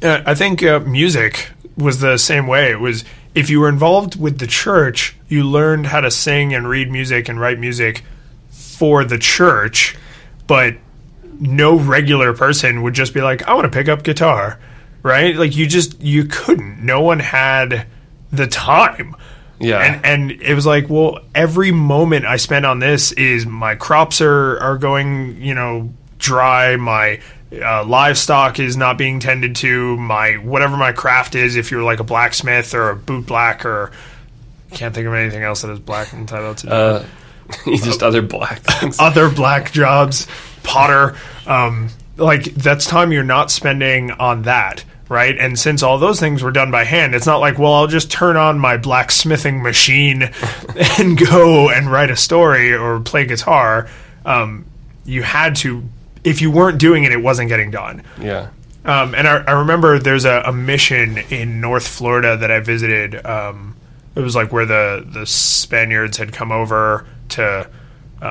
Uh, I think uh, music was the same way. It was if you were involved with the church, you learned how to sing and read music and write music for the church, but no regular person would just be like, "I want to pick up guitar," right? Like you just you couldn't. No one had the time. Yeah. And and it was like, well, every moment I spend on this is my crops are are going, you know, dry. My uh, livestock is not being tended to. My whatever my craft is, if you're like a blacksmith or a boot black or can't think of anything else that is black entitled to do. Uh, (laughs) just other black things. (laughs) other black jobs, potter. Um, like that's time you're not spending on that, right? And since all those things were done by hand, it's not like, well, I'll just turn on my blacksmithing machine (laughs) and go and write a story or play guitar. Um, you had to, if you weren't doing it, it wasn't getting done. Yeah. Um, and I, I remember there's a, a mission in North Florida that I visited. Um, it was like where the, the Spaniards had come over to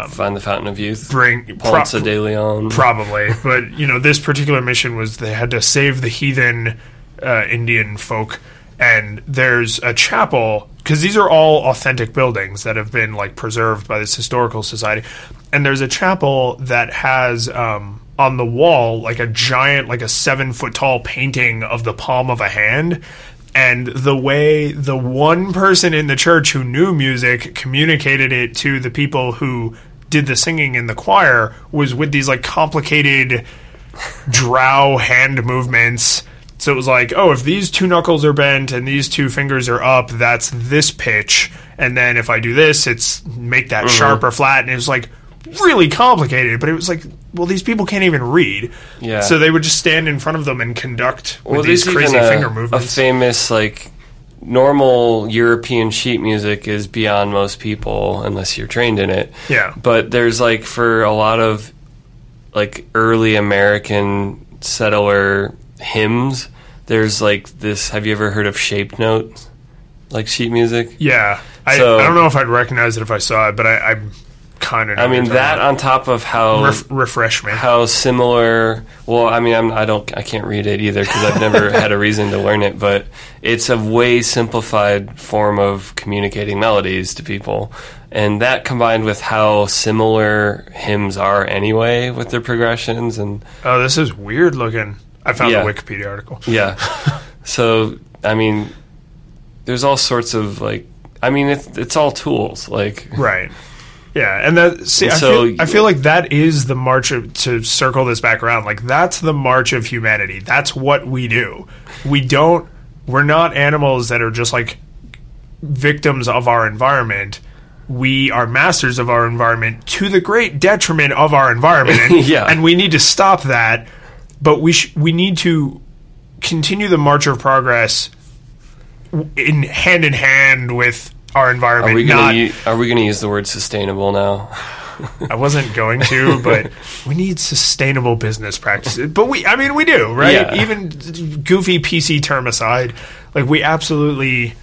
Find the Fountain of Youth. bring Ponce pro- de Leon. probably (laughs) but you know this particular mission was they had to save the heathen uh, indian folk and there's a chapel because these are all authentic buildings that have been like preserved by this historical society and there's a chapel that has um, on the wall like a giant like a seven foot tall painting of the palm of a hand and the way the one person in the church who knew music communicated it to the people who did the singing in the choir was with these like complicated (laughs) drow hand movements. So it was like, oh, if these two knuckles are bent and these two fingers are up, that's this pitch. And then if I do this, it's make that mm-hmm. sharp or flat. And it was like really complicated, but it was like, well, these people can't even read. Yeah. So they would just stand in front of them and conduct with Well, these crazy a, finger a famous like normal European sheet music is beyond most people unless you're trained in it. Yeah. But there's like for a lot of like early American settler hymns. There's like this. Have you ever heard of shape notes, like sheet music? Yeah, I, So- I don't know if I'd recognize it if I saw it, but I, I'm kind of. I mean that on top of how Ref- refresh me. how similar. Well, I mean, I'm, I don't, I can't read it either because I've never (laughs) had a reason to learn it. But it's a way simplified form of communicating melodies to people, and that combined with how similar hymns are anyway with their progressions and Oh, this is weird looking. I found Yeah. the Wikipedia article. yeah. (laughs) so I mean, there's all sorts of like. I mean, it's it's all tools. Like (laughs) Right. Yeah, and that see, And I, so- feel, I feel like that is the march of, to circle this back around. Like that's the march of humanity. That's what we do. We don't. We're not animals that are just like victims of our environment. We are masters of our environment to the great detriment of our environment. And, (laughs) Yeah. and we need to stop that. But we sh- we need to continue the march of progress in hand in hand with our environment. Are we gonna u- are we gonna use the word sustainable now? (laughs) I wasn't going to, but we need sustainable business practices. But we, I mean, we do, right? Yeah. Even goofy PC term aside, like we absolutely.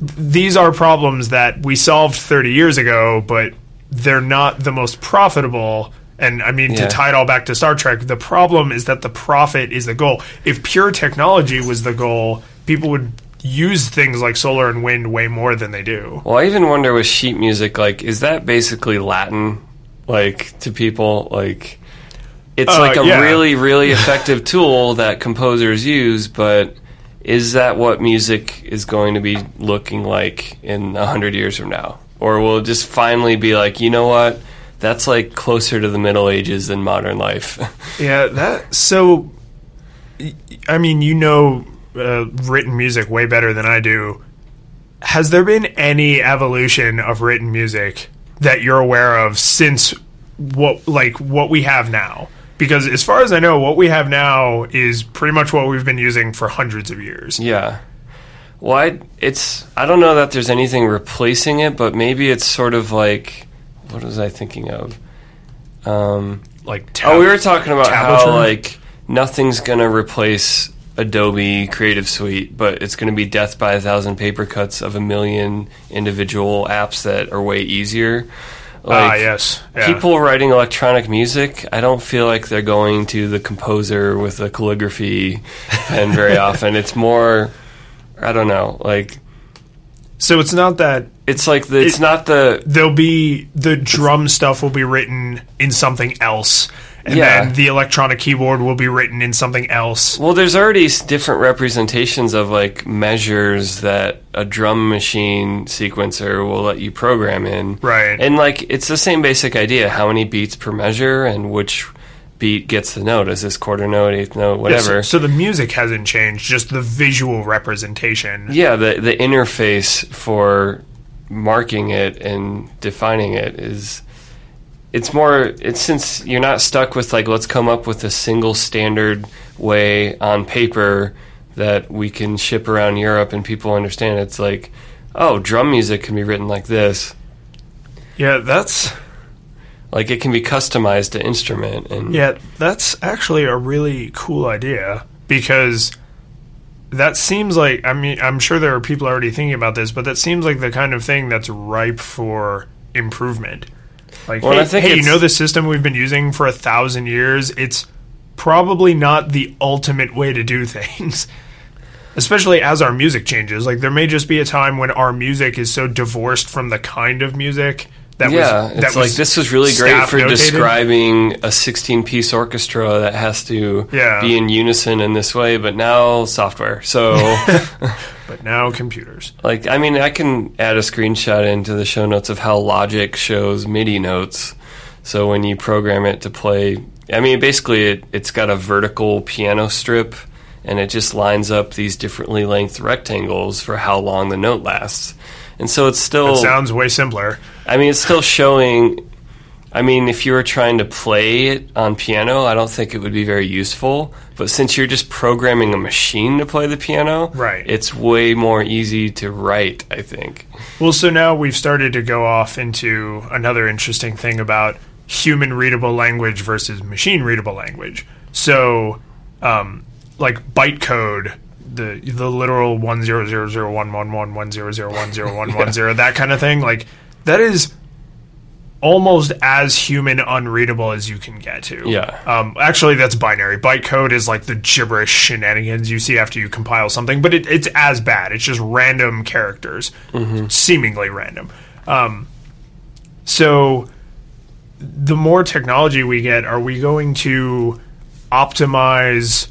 These are problems that we solved 30 years ago, but they're not the most profitable. And I mean, Yeah. to tie it all back to Star Trek, the problem is that the profit is the goal. If pure technology was the goal, people would use things like solar and wind way more than they do. Well, I even wonder with sheet music, like, is that basically Latin, like, to people? Like, it's Uh, like a yeah. really, really (laughs) effective tool that composers use, but is that what music is going to be looking like in a hundred years from now? Or will it just finally be like, you know what? That's like closer to the Middle Ages than modern life. (laughs) Yeah, that so. I mean, you know, uh, written music way better than I do. Has there been any evolution of written music that you're aware of since what like what we have now? Because as far as I know, what we have now is pretty much what we've been using for hundreds of years. Yeah. Well, I, it's I don't know that there's anything replacing it, but maybe it's sort of like what was I thinking of? Um, Like, oh, we were talking about tablature? how like nothing's gonna replace Adobe Creative Suite, but it's gonna be death by a thousand paper cuts of a million individual apps that are way easier. ah yes, yeah. People writing electronic music, I don't feel like they're going to the composer with a calligraphy pen very (laughs) often. It's more, I don't know, like So it's not that it's like the, it's It- not the there'll be the drum stuff will be written in something else, and Yeah. then the electronic keyboard will be written in something else. well. There's already different representations of like measures that a drum machine sequencer will let you program in, Right. And like it's the same basic idea: how many beats per measure, and which beat gets the note. Is this quarter note, eighth note, whatever? So, so the music hasn't changed, just the visual representation. Yeah, the the interface for marking it and defining it is it's more it's since you're not stuck with like let's come up with a single standard way on paper that we can ship around Europe and people understand it's like oh drum music can be written like this Yeah, that's like it can be customized to instrument and yeah, that's actually a really cool idea because that seems like I mean I'm sure there are people already thinking about this, but that seems like the kind of thing that's ripe for improvement. Like, Well, hey, hey, you know the system we've been using for a thousand years? It's probably not the ultimate way to do (laughs) things. Especially as our music changes. Like there may just be a time when our music is so divorced from the kind of music that yeah, was it's like this was really great for notated. describing a 16 piece orchestra that has to Yeah. be in unison in this way, but now software. So, (laughs) (laughs) but now computers. like, I mean, I can add a screenshot into the show notes of how Logic shows MIDI notes. So when you program it to play, I mean, basically, it, it's got a vertical piano strip. And it just lines up these differently length rectangles for how long the note lasts. And so it's still It sounds way simpler. I mean, it's still showing. I mean, if you were trying to play it on piano, I don't think it would be very useful. But since you're just programming a machine to play the piano, Right. it's way more easy to write. I think. Well, so now we've started to go off into another interesting thing about human readable language versus machine readable language. So, um, like bytecode, the the literal one zero zero zero one one one one zero zero one zero one one zero that kind of thing, like that is almost as human unreadable as you can get to. Yeah. Um, actually, that's binary. Bytecode is like the gibberish shenanigans you see after you compile something, but it, it's as bad. It's just random characters, seemingly random. Um, so, the more technology we get, are we going to optimize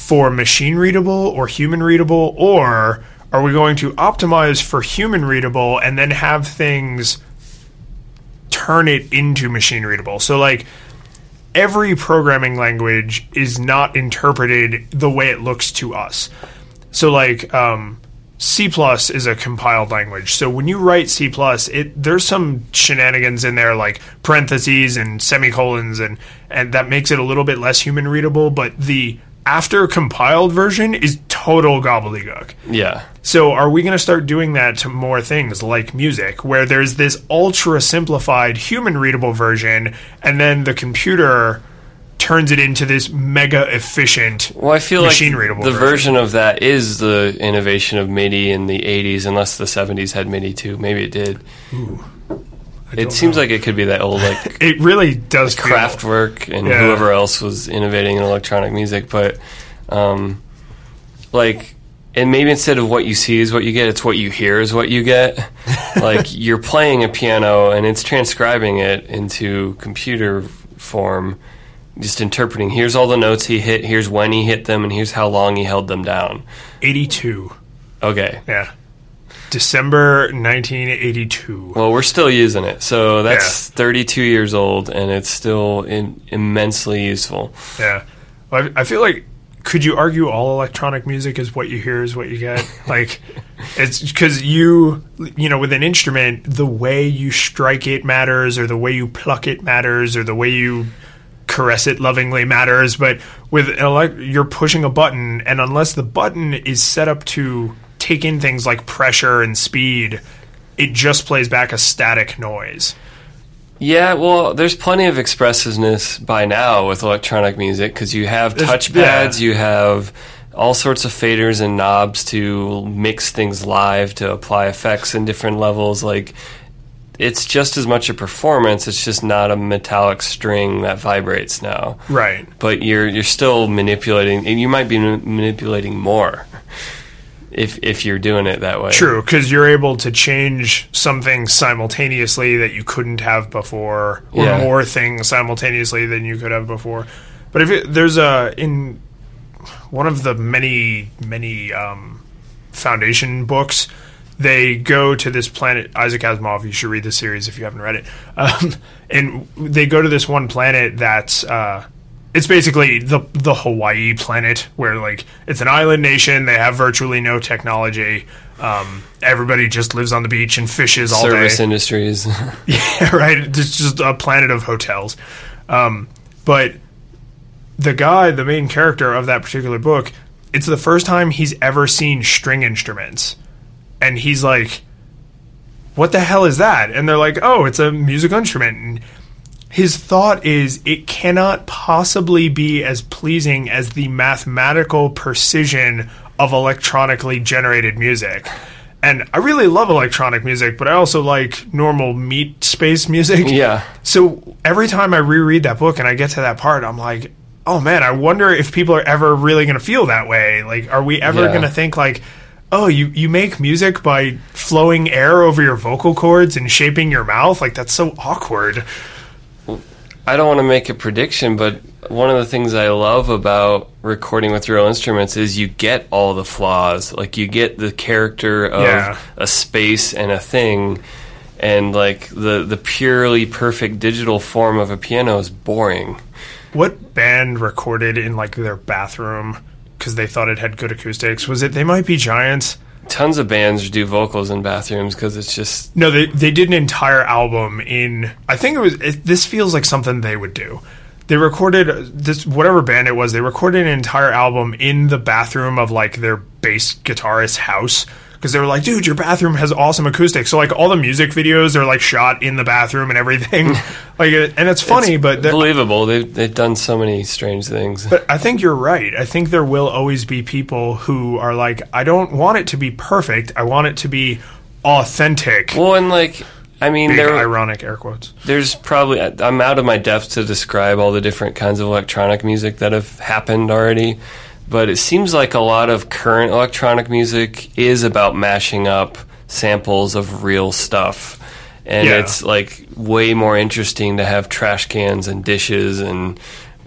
for machine readable or human readable, or are we going to optimize for human readable and then have things turn it into machine readable? So, like, every programming language is not interpreted the way it looks to us. So, like, um, C plus is a compiled language. So when you write C plus, it there's some shenanigans in there like parentheses and semicolons and and that makes it a little bit less human readable, but the after compiled version is total gobbledygook. Yeah. So are we going to start doing that to more things like music where there's this ultra simplified human readable version and then the computer turns it into this mega efficient Well, I feel machine like readable the version of that is the innovation of MIDI in the 80s, unless the 70s had MIDI too. Maybe it did. It seems like it could be that old (laughs) like It really does Kraftwerk and Yeah. whoever else was innovating in electronic music, but um, like, and maybe instead of what you see is what you get, it's what you hear is what you get. (laughs) like you're playing a piano and it's transcribing it into computer form, just interpreting. Here's all the notes he hit. Here's when he hit them, and here's how long he held them down. 82. Okay. Yeah. December 1982. Well, we're still using it, so that's Yeah. 32 years old, and it's still in, immensely useful. Yeah. Well, I I feel like could you argue all electronic music is what you hear is what you get? (laughs) like it's because you you know with an instrument the way you strike it matters or the way you pluck it matters or the way you caress it lovingly matters but with an elec- you're pushing a button and unless the button is set up to take in things like pressure and speed it just plays back a static noise Yeah, well, there's plenty of expressiveness by now with electronic music because you have touchpads, yeah. you have all sorts of faders and knobs to mix things live, to apply effects in different levels. Like, it's just as much a performance. It's just not a metallic string that vibrates now. right But you're you're still manipulating, and you might be ma- manipulating more if if you're doing it that way. True, because you're able to change something simultaneously that you couldn't have before, or Yeah. more things simultaneously than you could have before. But if it, there's a in one of the many many um, foundation books, they go to this planet. Isaac Asimov. You should read the series if you haven't read it. (laughs) Um, and they go to this one planet that's. Uh, it's basically the the Hawaii planet where like it's an island nation. They have virtually no technology. Um, everybody just lives on the beach and fishes all day. Service day. industries. (laughs) (laughs) Yeah, right. It's just a planet of hotels. Um, but the guy, the main character of that particular book, it's the first time he's ever seen string instruments, and he's like, "What the hell is that?" And they're like, "Oh, it's a musical instrument." And his thought is, it cannot possibly be as pleasing as the mathematical precision of electronically generated music. And I really love electronic music, but I also like normal meat space music. yeah. So every time I reread that book and I get to that part, I'm like, oh man, I wonder if people are ever really going to feel that way. Like, are we ever Yeah. going to think like, oh, you you make music by flowing air over your vocal cords and shaping your mouth? Like that's so awkward. I don't want to make a prediction, but one of the things I love about recording with real instruments is you get all the flaws. Like you get the character of Yeah. a space and a thing, and like the the purely perfect digital form of a piano is boring. What band recorded in like their bathroom because they thought it had good acoustics? Was it They Might Be Giants? Tons of bands do vocals in bathrooms because it's just No, they they did an entire album in. I think it was. It, this feels like something they would do. They recorded uh, this whatever band it was. They recorded an entire album in the bathroom of like their bass guitarist's house because they were like, "Dude, your bathroom has awesome acoustics." So like all the music videos are like shot in the bathroom and everything. (laughs) (laughs) like, and it's funny, but the- believable. They've they've done so many strange things. but I think you're right. I think there will always be people who are like, I don't want it to be perfect. I want it to be authentic. well, and like, I mean, Big there ironic air quotes. there's probably I'm out of my depth to describe all the different kinds of electronic music that have happened already, but it seems like a lot of current electronic music is about mashing up samples of real stuff. And Yeah. it's like way more interesting to have trash cans and dishes and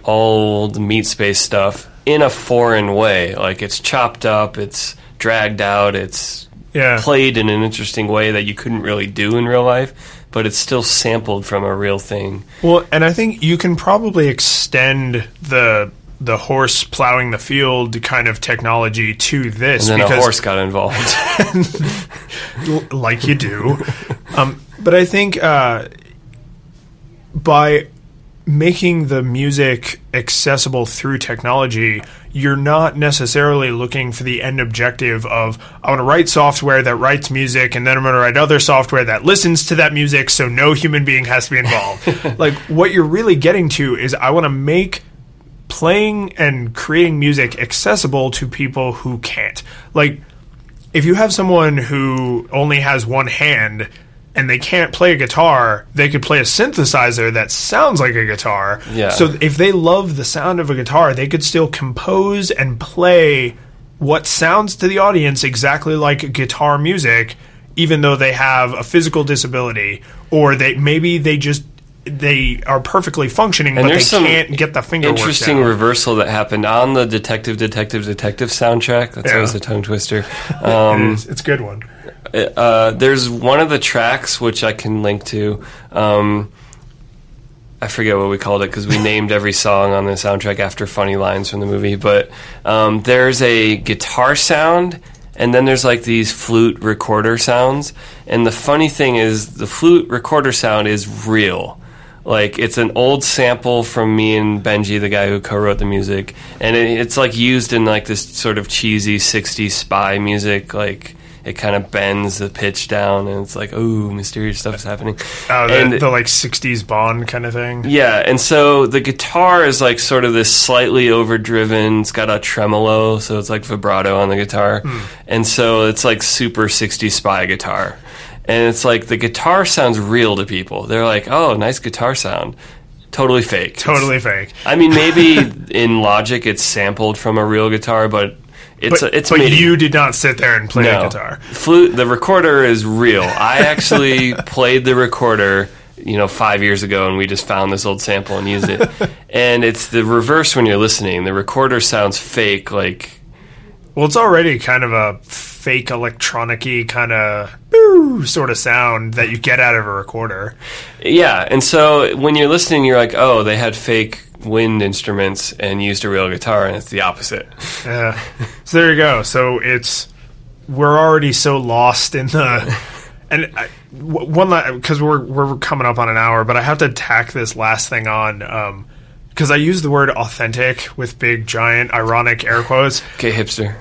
old meat space stuff in a foreign way. Like it's chopped up, it's dragged out, it's Yeah. played in an interesting way that you couldn't really do in real life, but it's still sampled from a real thing. Well, and I think you can probably extend the the horse plowing the field kind of technology to this And then because a horse got involved. (laughs) like you do. um, but I think uh, by making the music accessible through technology, you're not necessarily looking for the end objective of I want to write software that writes music, and then I'm going to write other software that listens to that music, so no human being has to be involved. (laughs) like what you're really getting to is I want to make playing and creating music accessible to people who can't. Like if you have someone who only has one hand and they can't play a guitar, they could play a synthesizer that sounds like a guitar. Yeah. So if they love the sound of a guitar, they could still compose and play what sounds to the audience exactly like guitar music even though they have a physical disability or they maybe they just they are perfectly functioning but they can't get the finger Interesting reversal that happened on the Detective, Detective, Detective soundtrack. That's Yeah. always a tongue twister. (laughs) Um, is. It's a good one. uh, there's one of the tracks which I can link to. Um, I forget what we called it because we (laughs) named every song on the soundtrack after funny lines from the movie. But um, there's a guitar sound, and then there's like these flute recorder sounds. And the funny thing is, the flute recorder sound is real. Like it's an old sample from me and Benji, the guy who co-wrote the music, and it, it's like used in like this sort of cheesy '60s spy music, like it kind of bends the pitch down, and it's like, ooh, mysterious stuff's happening. Oh, the, and the like '60s Bond kind of thing. yeah, and so the guitar is like sort of this slightly overdriven. It's got a tremolo, so it's like vibrato on the guitar, hmm. and so it's like super '60s spy guitar. And it's like the guitar sounds real to people. They're like, "Oh, nice guitar sound." Totally fake. Totally fake. I mean, maybe (laughs) in Logic it's sampled from a real guitar, but it's But, it's but MIDI. you did not sit there and play No. a guitar. Flute. The recorder is real. I actually (laughs) played the recorder, you know, five years ago, and we just found this old sample and used it. (laughs) and it's the reverse when you're listening. The recorder sounds fake, like Well, it's already kind of a fake electronic-y kind of sort of sound that you get out of a recorder. yeah. And so when you're listening, you're like, oh, they had fake wind instruments and used a real guitar, and it's the opposite. Yeah. so there you go. So it's we're already so lost in the and I, one because we're we're coming up on an hour, but I have to tack this last thing on. Um, because I use the word authentic with big, giant, ironic air quotes. Okay, hipster.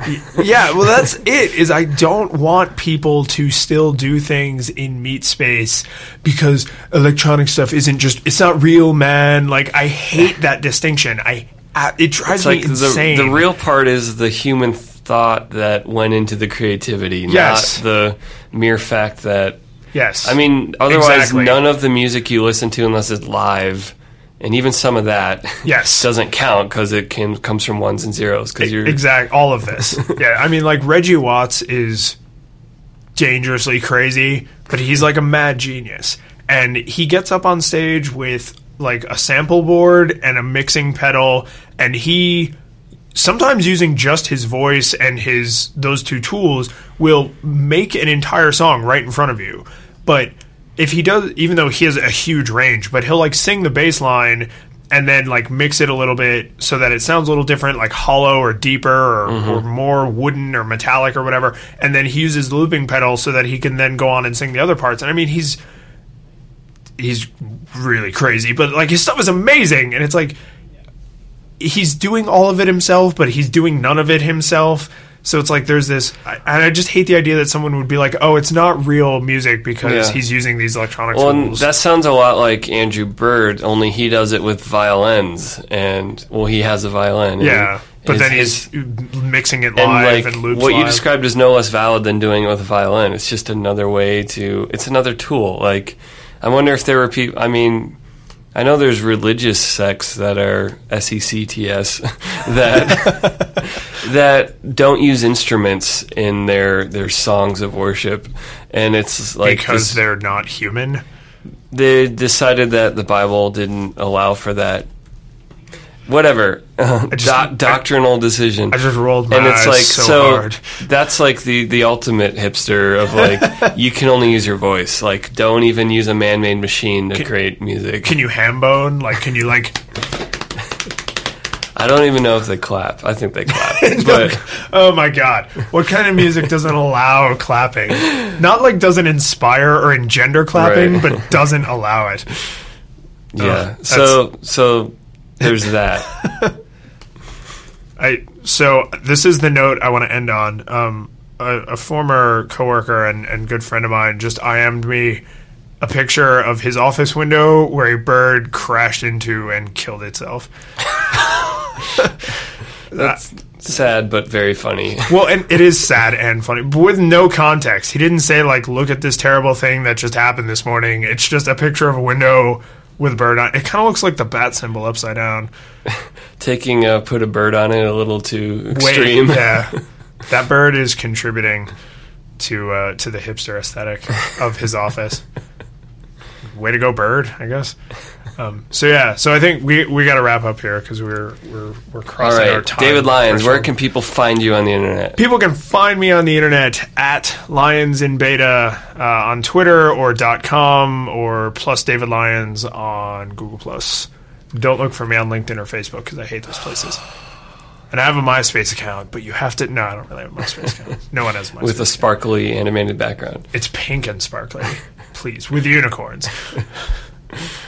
yeah, well, that's it. Is I don't want people to still do things in meat space because electronic stuff isn't just it's not real, man. Like I hate that distinction. I it drives like me insane. the the real part is the human thought that went into the creativity, Yes. not the mere fact that yes, I mean, otherwise, Exactly. none of the music you listen to, unless it's live, and even some of that, Yes. (laughs) doesn't count because it can, comes from ones and zeros. Because you're exact all of this. (laughs) yeah, I mean, like Reggie Watts is dangerously crazy, but he's like a mad genius, and he gets up on stage with like a sample board and a mixing pedal, and he sometimes using just his voice and his those two tools will make an entire song right in front of you. But if he does even though he has a huge range, but he'll like sing the bass line and then like mix it a little bit so that it sounds a little different, like hollow or deeper or, mm-hmm. or more wooden or metallic or whatever. And then he uses the looping pedal so that he can then go on and sing the other parts. And I mean he's he's really crazy, but like his stuff is amazing and it's like he's doing all of it himself, but he's doing none of it himself. So it's like there's this, I- and I just hate the idea that someone would be like, "Oh, it's not real music because Yeah. he's using these electronic Well, and tools." that sounds a lot like Andrew Bird, only he does it with violins, and well, he has a violin. and yeah, but his- then his- he's mixing it and live like and loops. what you live. described is no less valid than doing it with a violin. It's just another way to. It's another tool. Like, I wonder if there were people. I mean, I know there's religious sects that are sects (laughs) that (laughs) that don't use instruments in their their songs of worship, and it's like because this- they're not human. they decided that the Bible didn't allow for that. Whatever, uh-huh. just- Do- I- doctrinal decision. I just rolled my and it's eyes like so, so. hard. That's like the the ultimate hipster of like (laughs) you can only use your voice. Like don't even use a man made machine to create music. Can you ham bone? Like, can you like? I don't even know if they clap. I think they clap, (laughs) but Oh my god! What kind of music doesn't allow clapping? Not like doesn't inspire or engender clapping, Right. but doesn't allow it. yeah. that's- So so there's that. (laughs) I so this is the note I want to end on. Um, a, a former coworker and, and good friend of mine just IM'd me a picture of his office window where a bird crashed into and killed itself. (laughs) That's sad but very funny. (laughs) Well, and it is sad and funny, but with no context. He didn't say like, "Look at this terrible thing that just happened this morning." It's just a picture of a window with a bird on. It kind of looks like the bat symbol upside down. (laughs) Taking uh, put a bird on it a little too Wait, extreme. yeah, (laughs) that bird is contributing to uh, to the hipster aesthetic of his office. Way to go, bird! I guess. Um, so yeah, so I think we we got to wrap up here because we're we're we're crossing our right, time. David Lyons. Where can people find you on the internet? People can find me on the internet at Lyons in Beta uh, on Twitter or .com or plus David Lyons on Google Plus. Don't look for me on LinkedIn or Facebook because I hate those places. And I have a MySpace account, but you have to. No, I don't really have a MySpace account. No one has MySpace. With a sparkly animated background. it's pink and sparkly, please, with unicorns. (laughs)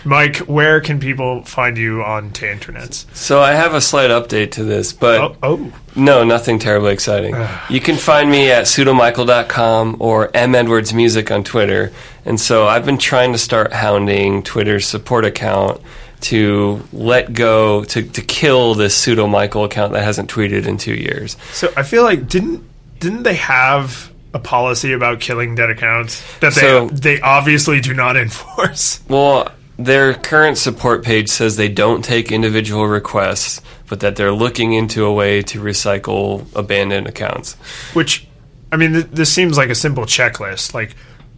Mike, where can people find you on the internets? So I have a slight update to this, but Oh, oh, no, nothing terribly exciting. you can find me at pseudomichael.com or M Edwards Music on Twitter. And so I've been trying to start hounding Twitter's support account to let go, to, to kill this pseudo Michael account that hasn't tweeted in two years. So I feel like didn't didn't they have a policy about killing dead accounts that they So- they obviously do not (laughs) enforce? Well, their current support page says they don't take individual requests, but that they're looking into a way to recycle abandoned accounts. Which I mean, th- this seems like a simple checklist. Like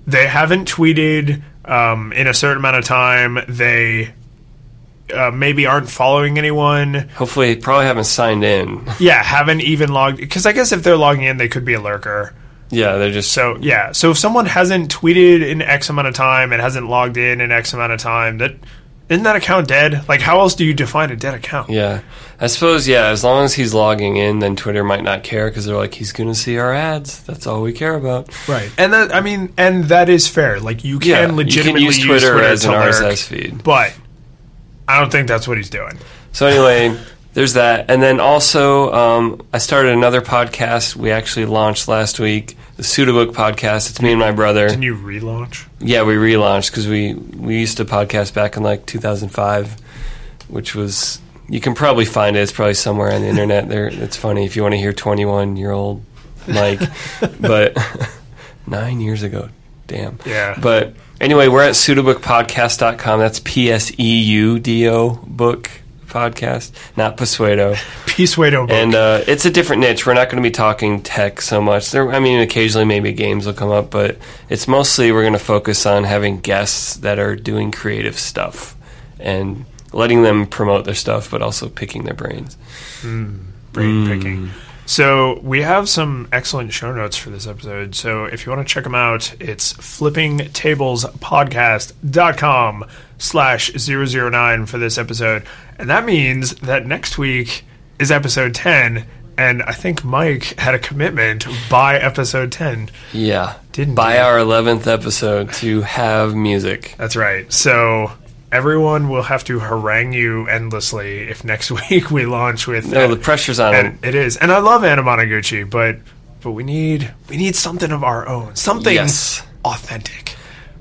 they haven't tweeted um, in a certain amount of time. They uh, maybe aren't following anyone. Hopefully, probably haven't signed in. Yeah, haven't even logged. Because I guess if they're logging in, they could be a lurker. Yeah, they're just So yeah, so if someone hasn't tweeted in X amount of time and hasn't logged in in X amount of time, that isn't that account dead? Like, how else do you define a dead account? Yeah, I suppose. Yeah, as long as he's logging in, then Twitter might not care because they're like, he's going to see our ads. That's all we care about. Right. And that I mean, and that is fair. Like you can Yeah, legitimately you can use Twitter, as to an lurk, RSS feed. but I don't think that's what he's doing. So anyway, there's that, and then also um, I started another podcast. We actually launched last week, the Pseudobook podcast. It's me and my brother. Can you relaunch? Yeah, we relaunched because we we used to podcast back in like 2005, which was you can probably find it. It's probably somewhere on the internet. There, it's funny if you want to hear 21 year old Mike, (laughs) but (laughs) nine years ago, damn. Yeah. But anyway, we're at pseudobookpodcast.com. That's P S E U D O book podcast, not Pasuedo. Peace way And uh, it's a different niche. We're not going to be talking tech so much. There, I mean, occasionally maybe games will come up, but it's mostly we're going to focus on having guests that are doing creative stuff and letting them promote their stuff, but also picking their brains. brain Mm. picking. So we have some excellent show notes for this episode. So if you want to check them out, it's flippingtablespodcast.com slash 009 for this episode. And that means that next week is episode 10. And I think Mike had a commitment by episode 10. Yeah, Didn't by you? our eleventh episode to have music. That's right. So everyone will have to harangue you endlessly if next (laughs) week we launch with. No, the pressure's on and him. it is, and I love Anamanaguchi, but but we need we need something of our own, something Yes. authentic.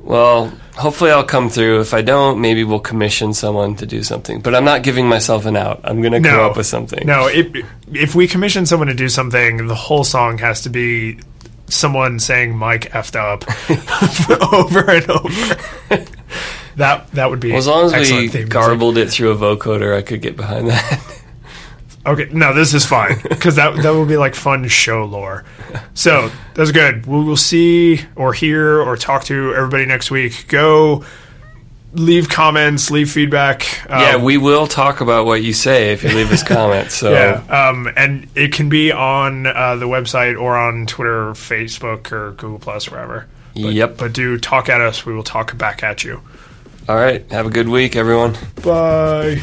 Well, hopefully I'll come through. If I don't, maybe we'll commission someone to do something. But I'm not giving myself an out. I'm going to come up with something. No, if if we commission someone to do something, the whole song has to be someone saying "Mike effed up" (laughs) over and over. (laughs) That that would be Well, as long as we theme music. garbled it through a vocoder, I could get behind that. Okay, no, this is fine (laughs) because that that will be like fun show lore. So that's good. We will see or hear or talk to everybody next week. Go leave comments, leave feedback. Um, yeah, we will talk about what you say if you leave us (laughs) comments. So Yeah, um, and it can be on uh, the website or on Twitter, or Facebook, or Google Plus, or wherever. But, Yep. But do talk at us. We will talk back at you. All right. Have a good week, everyone. Bye.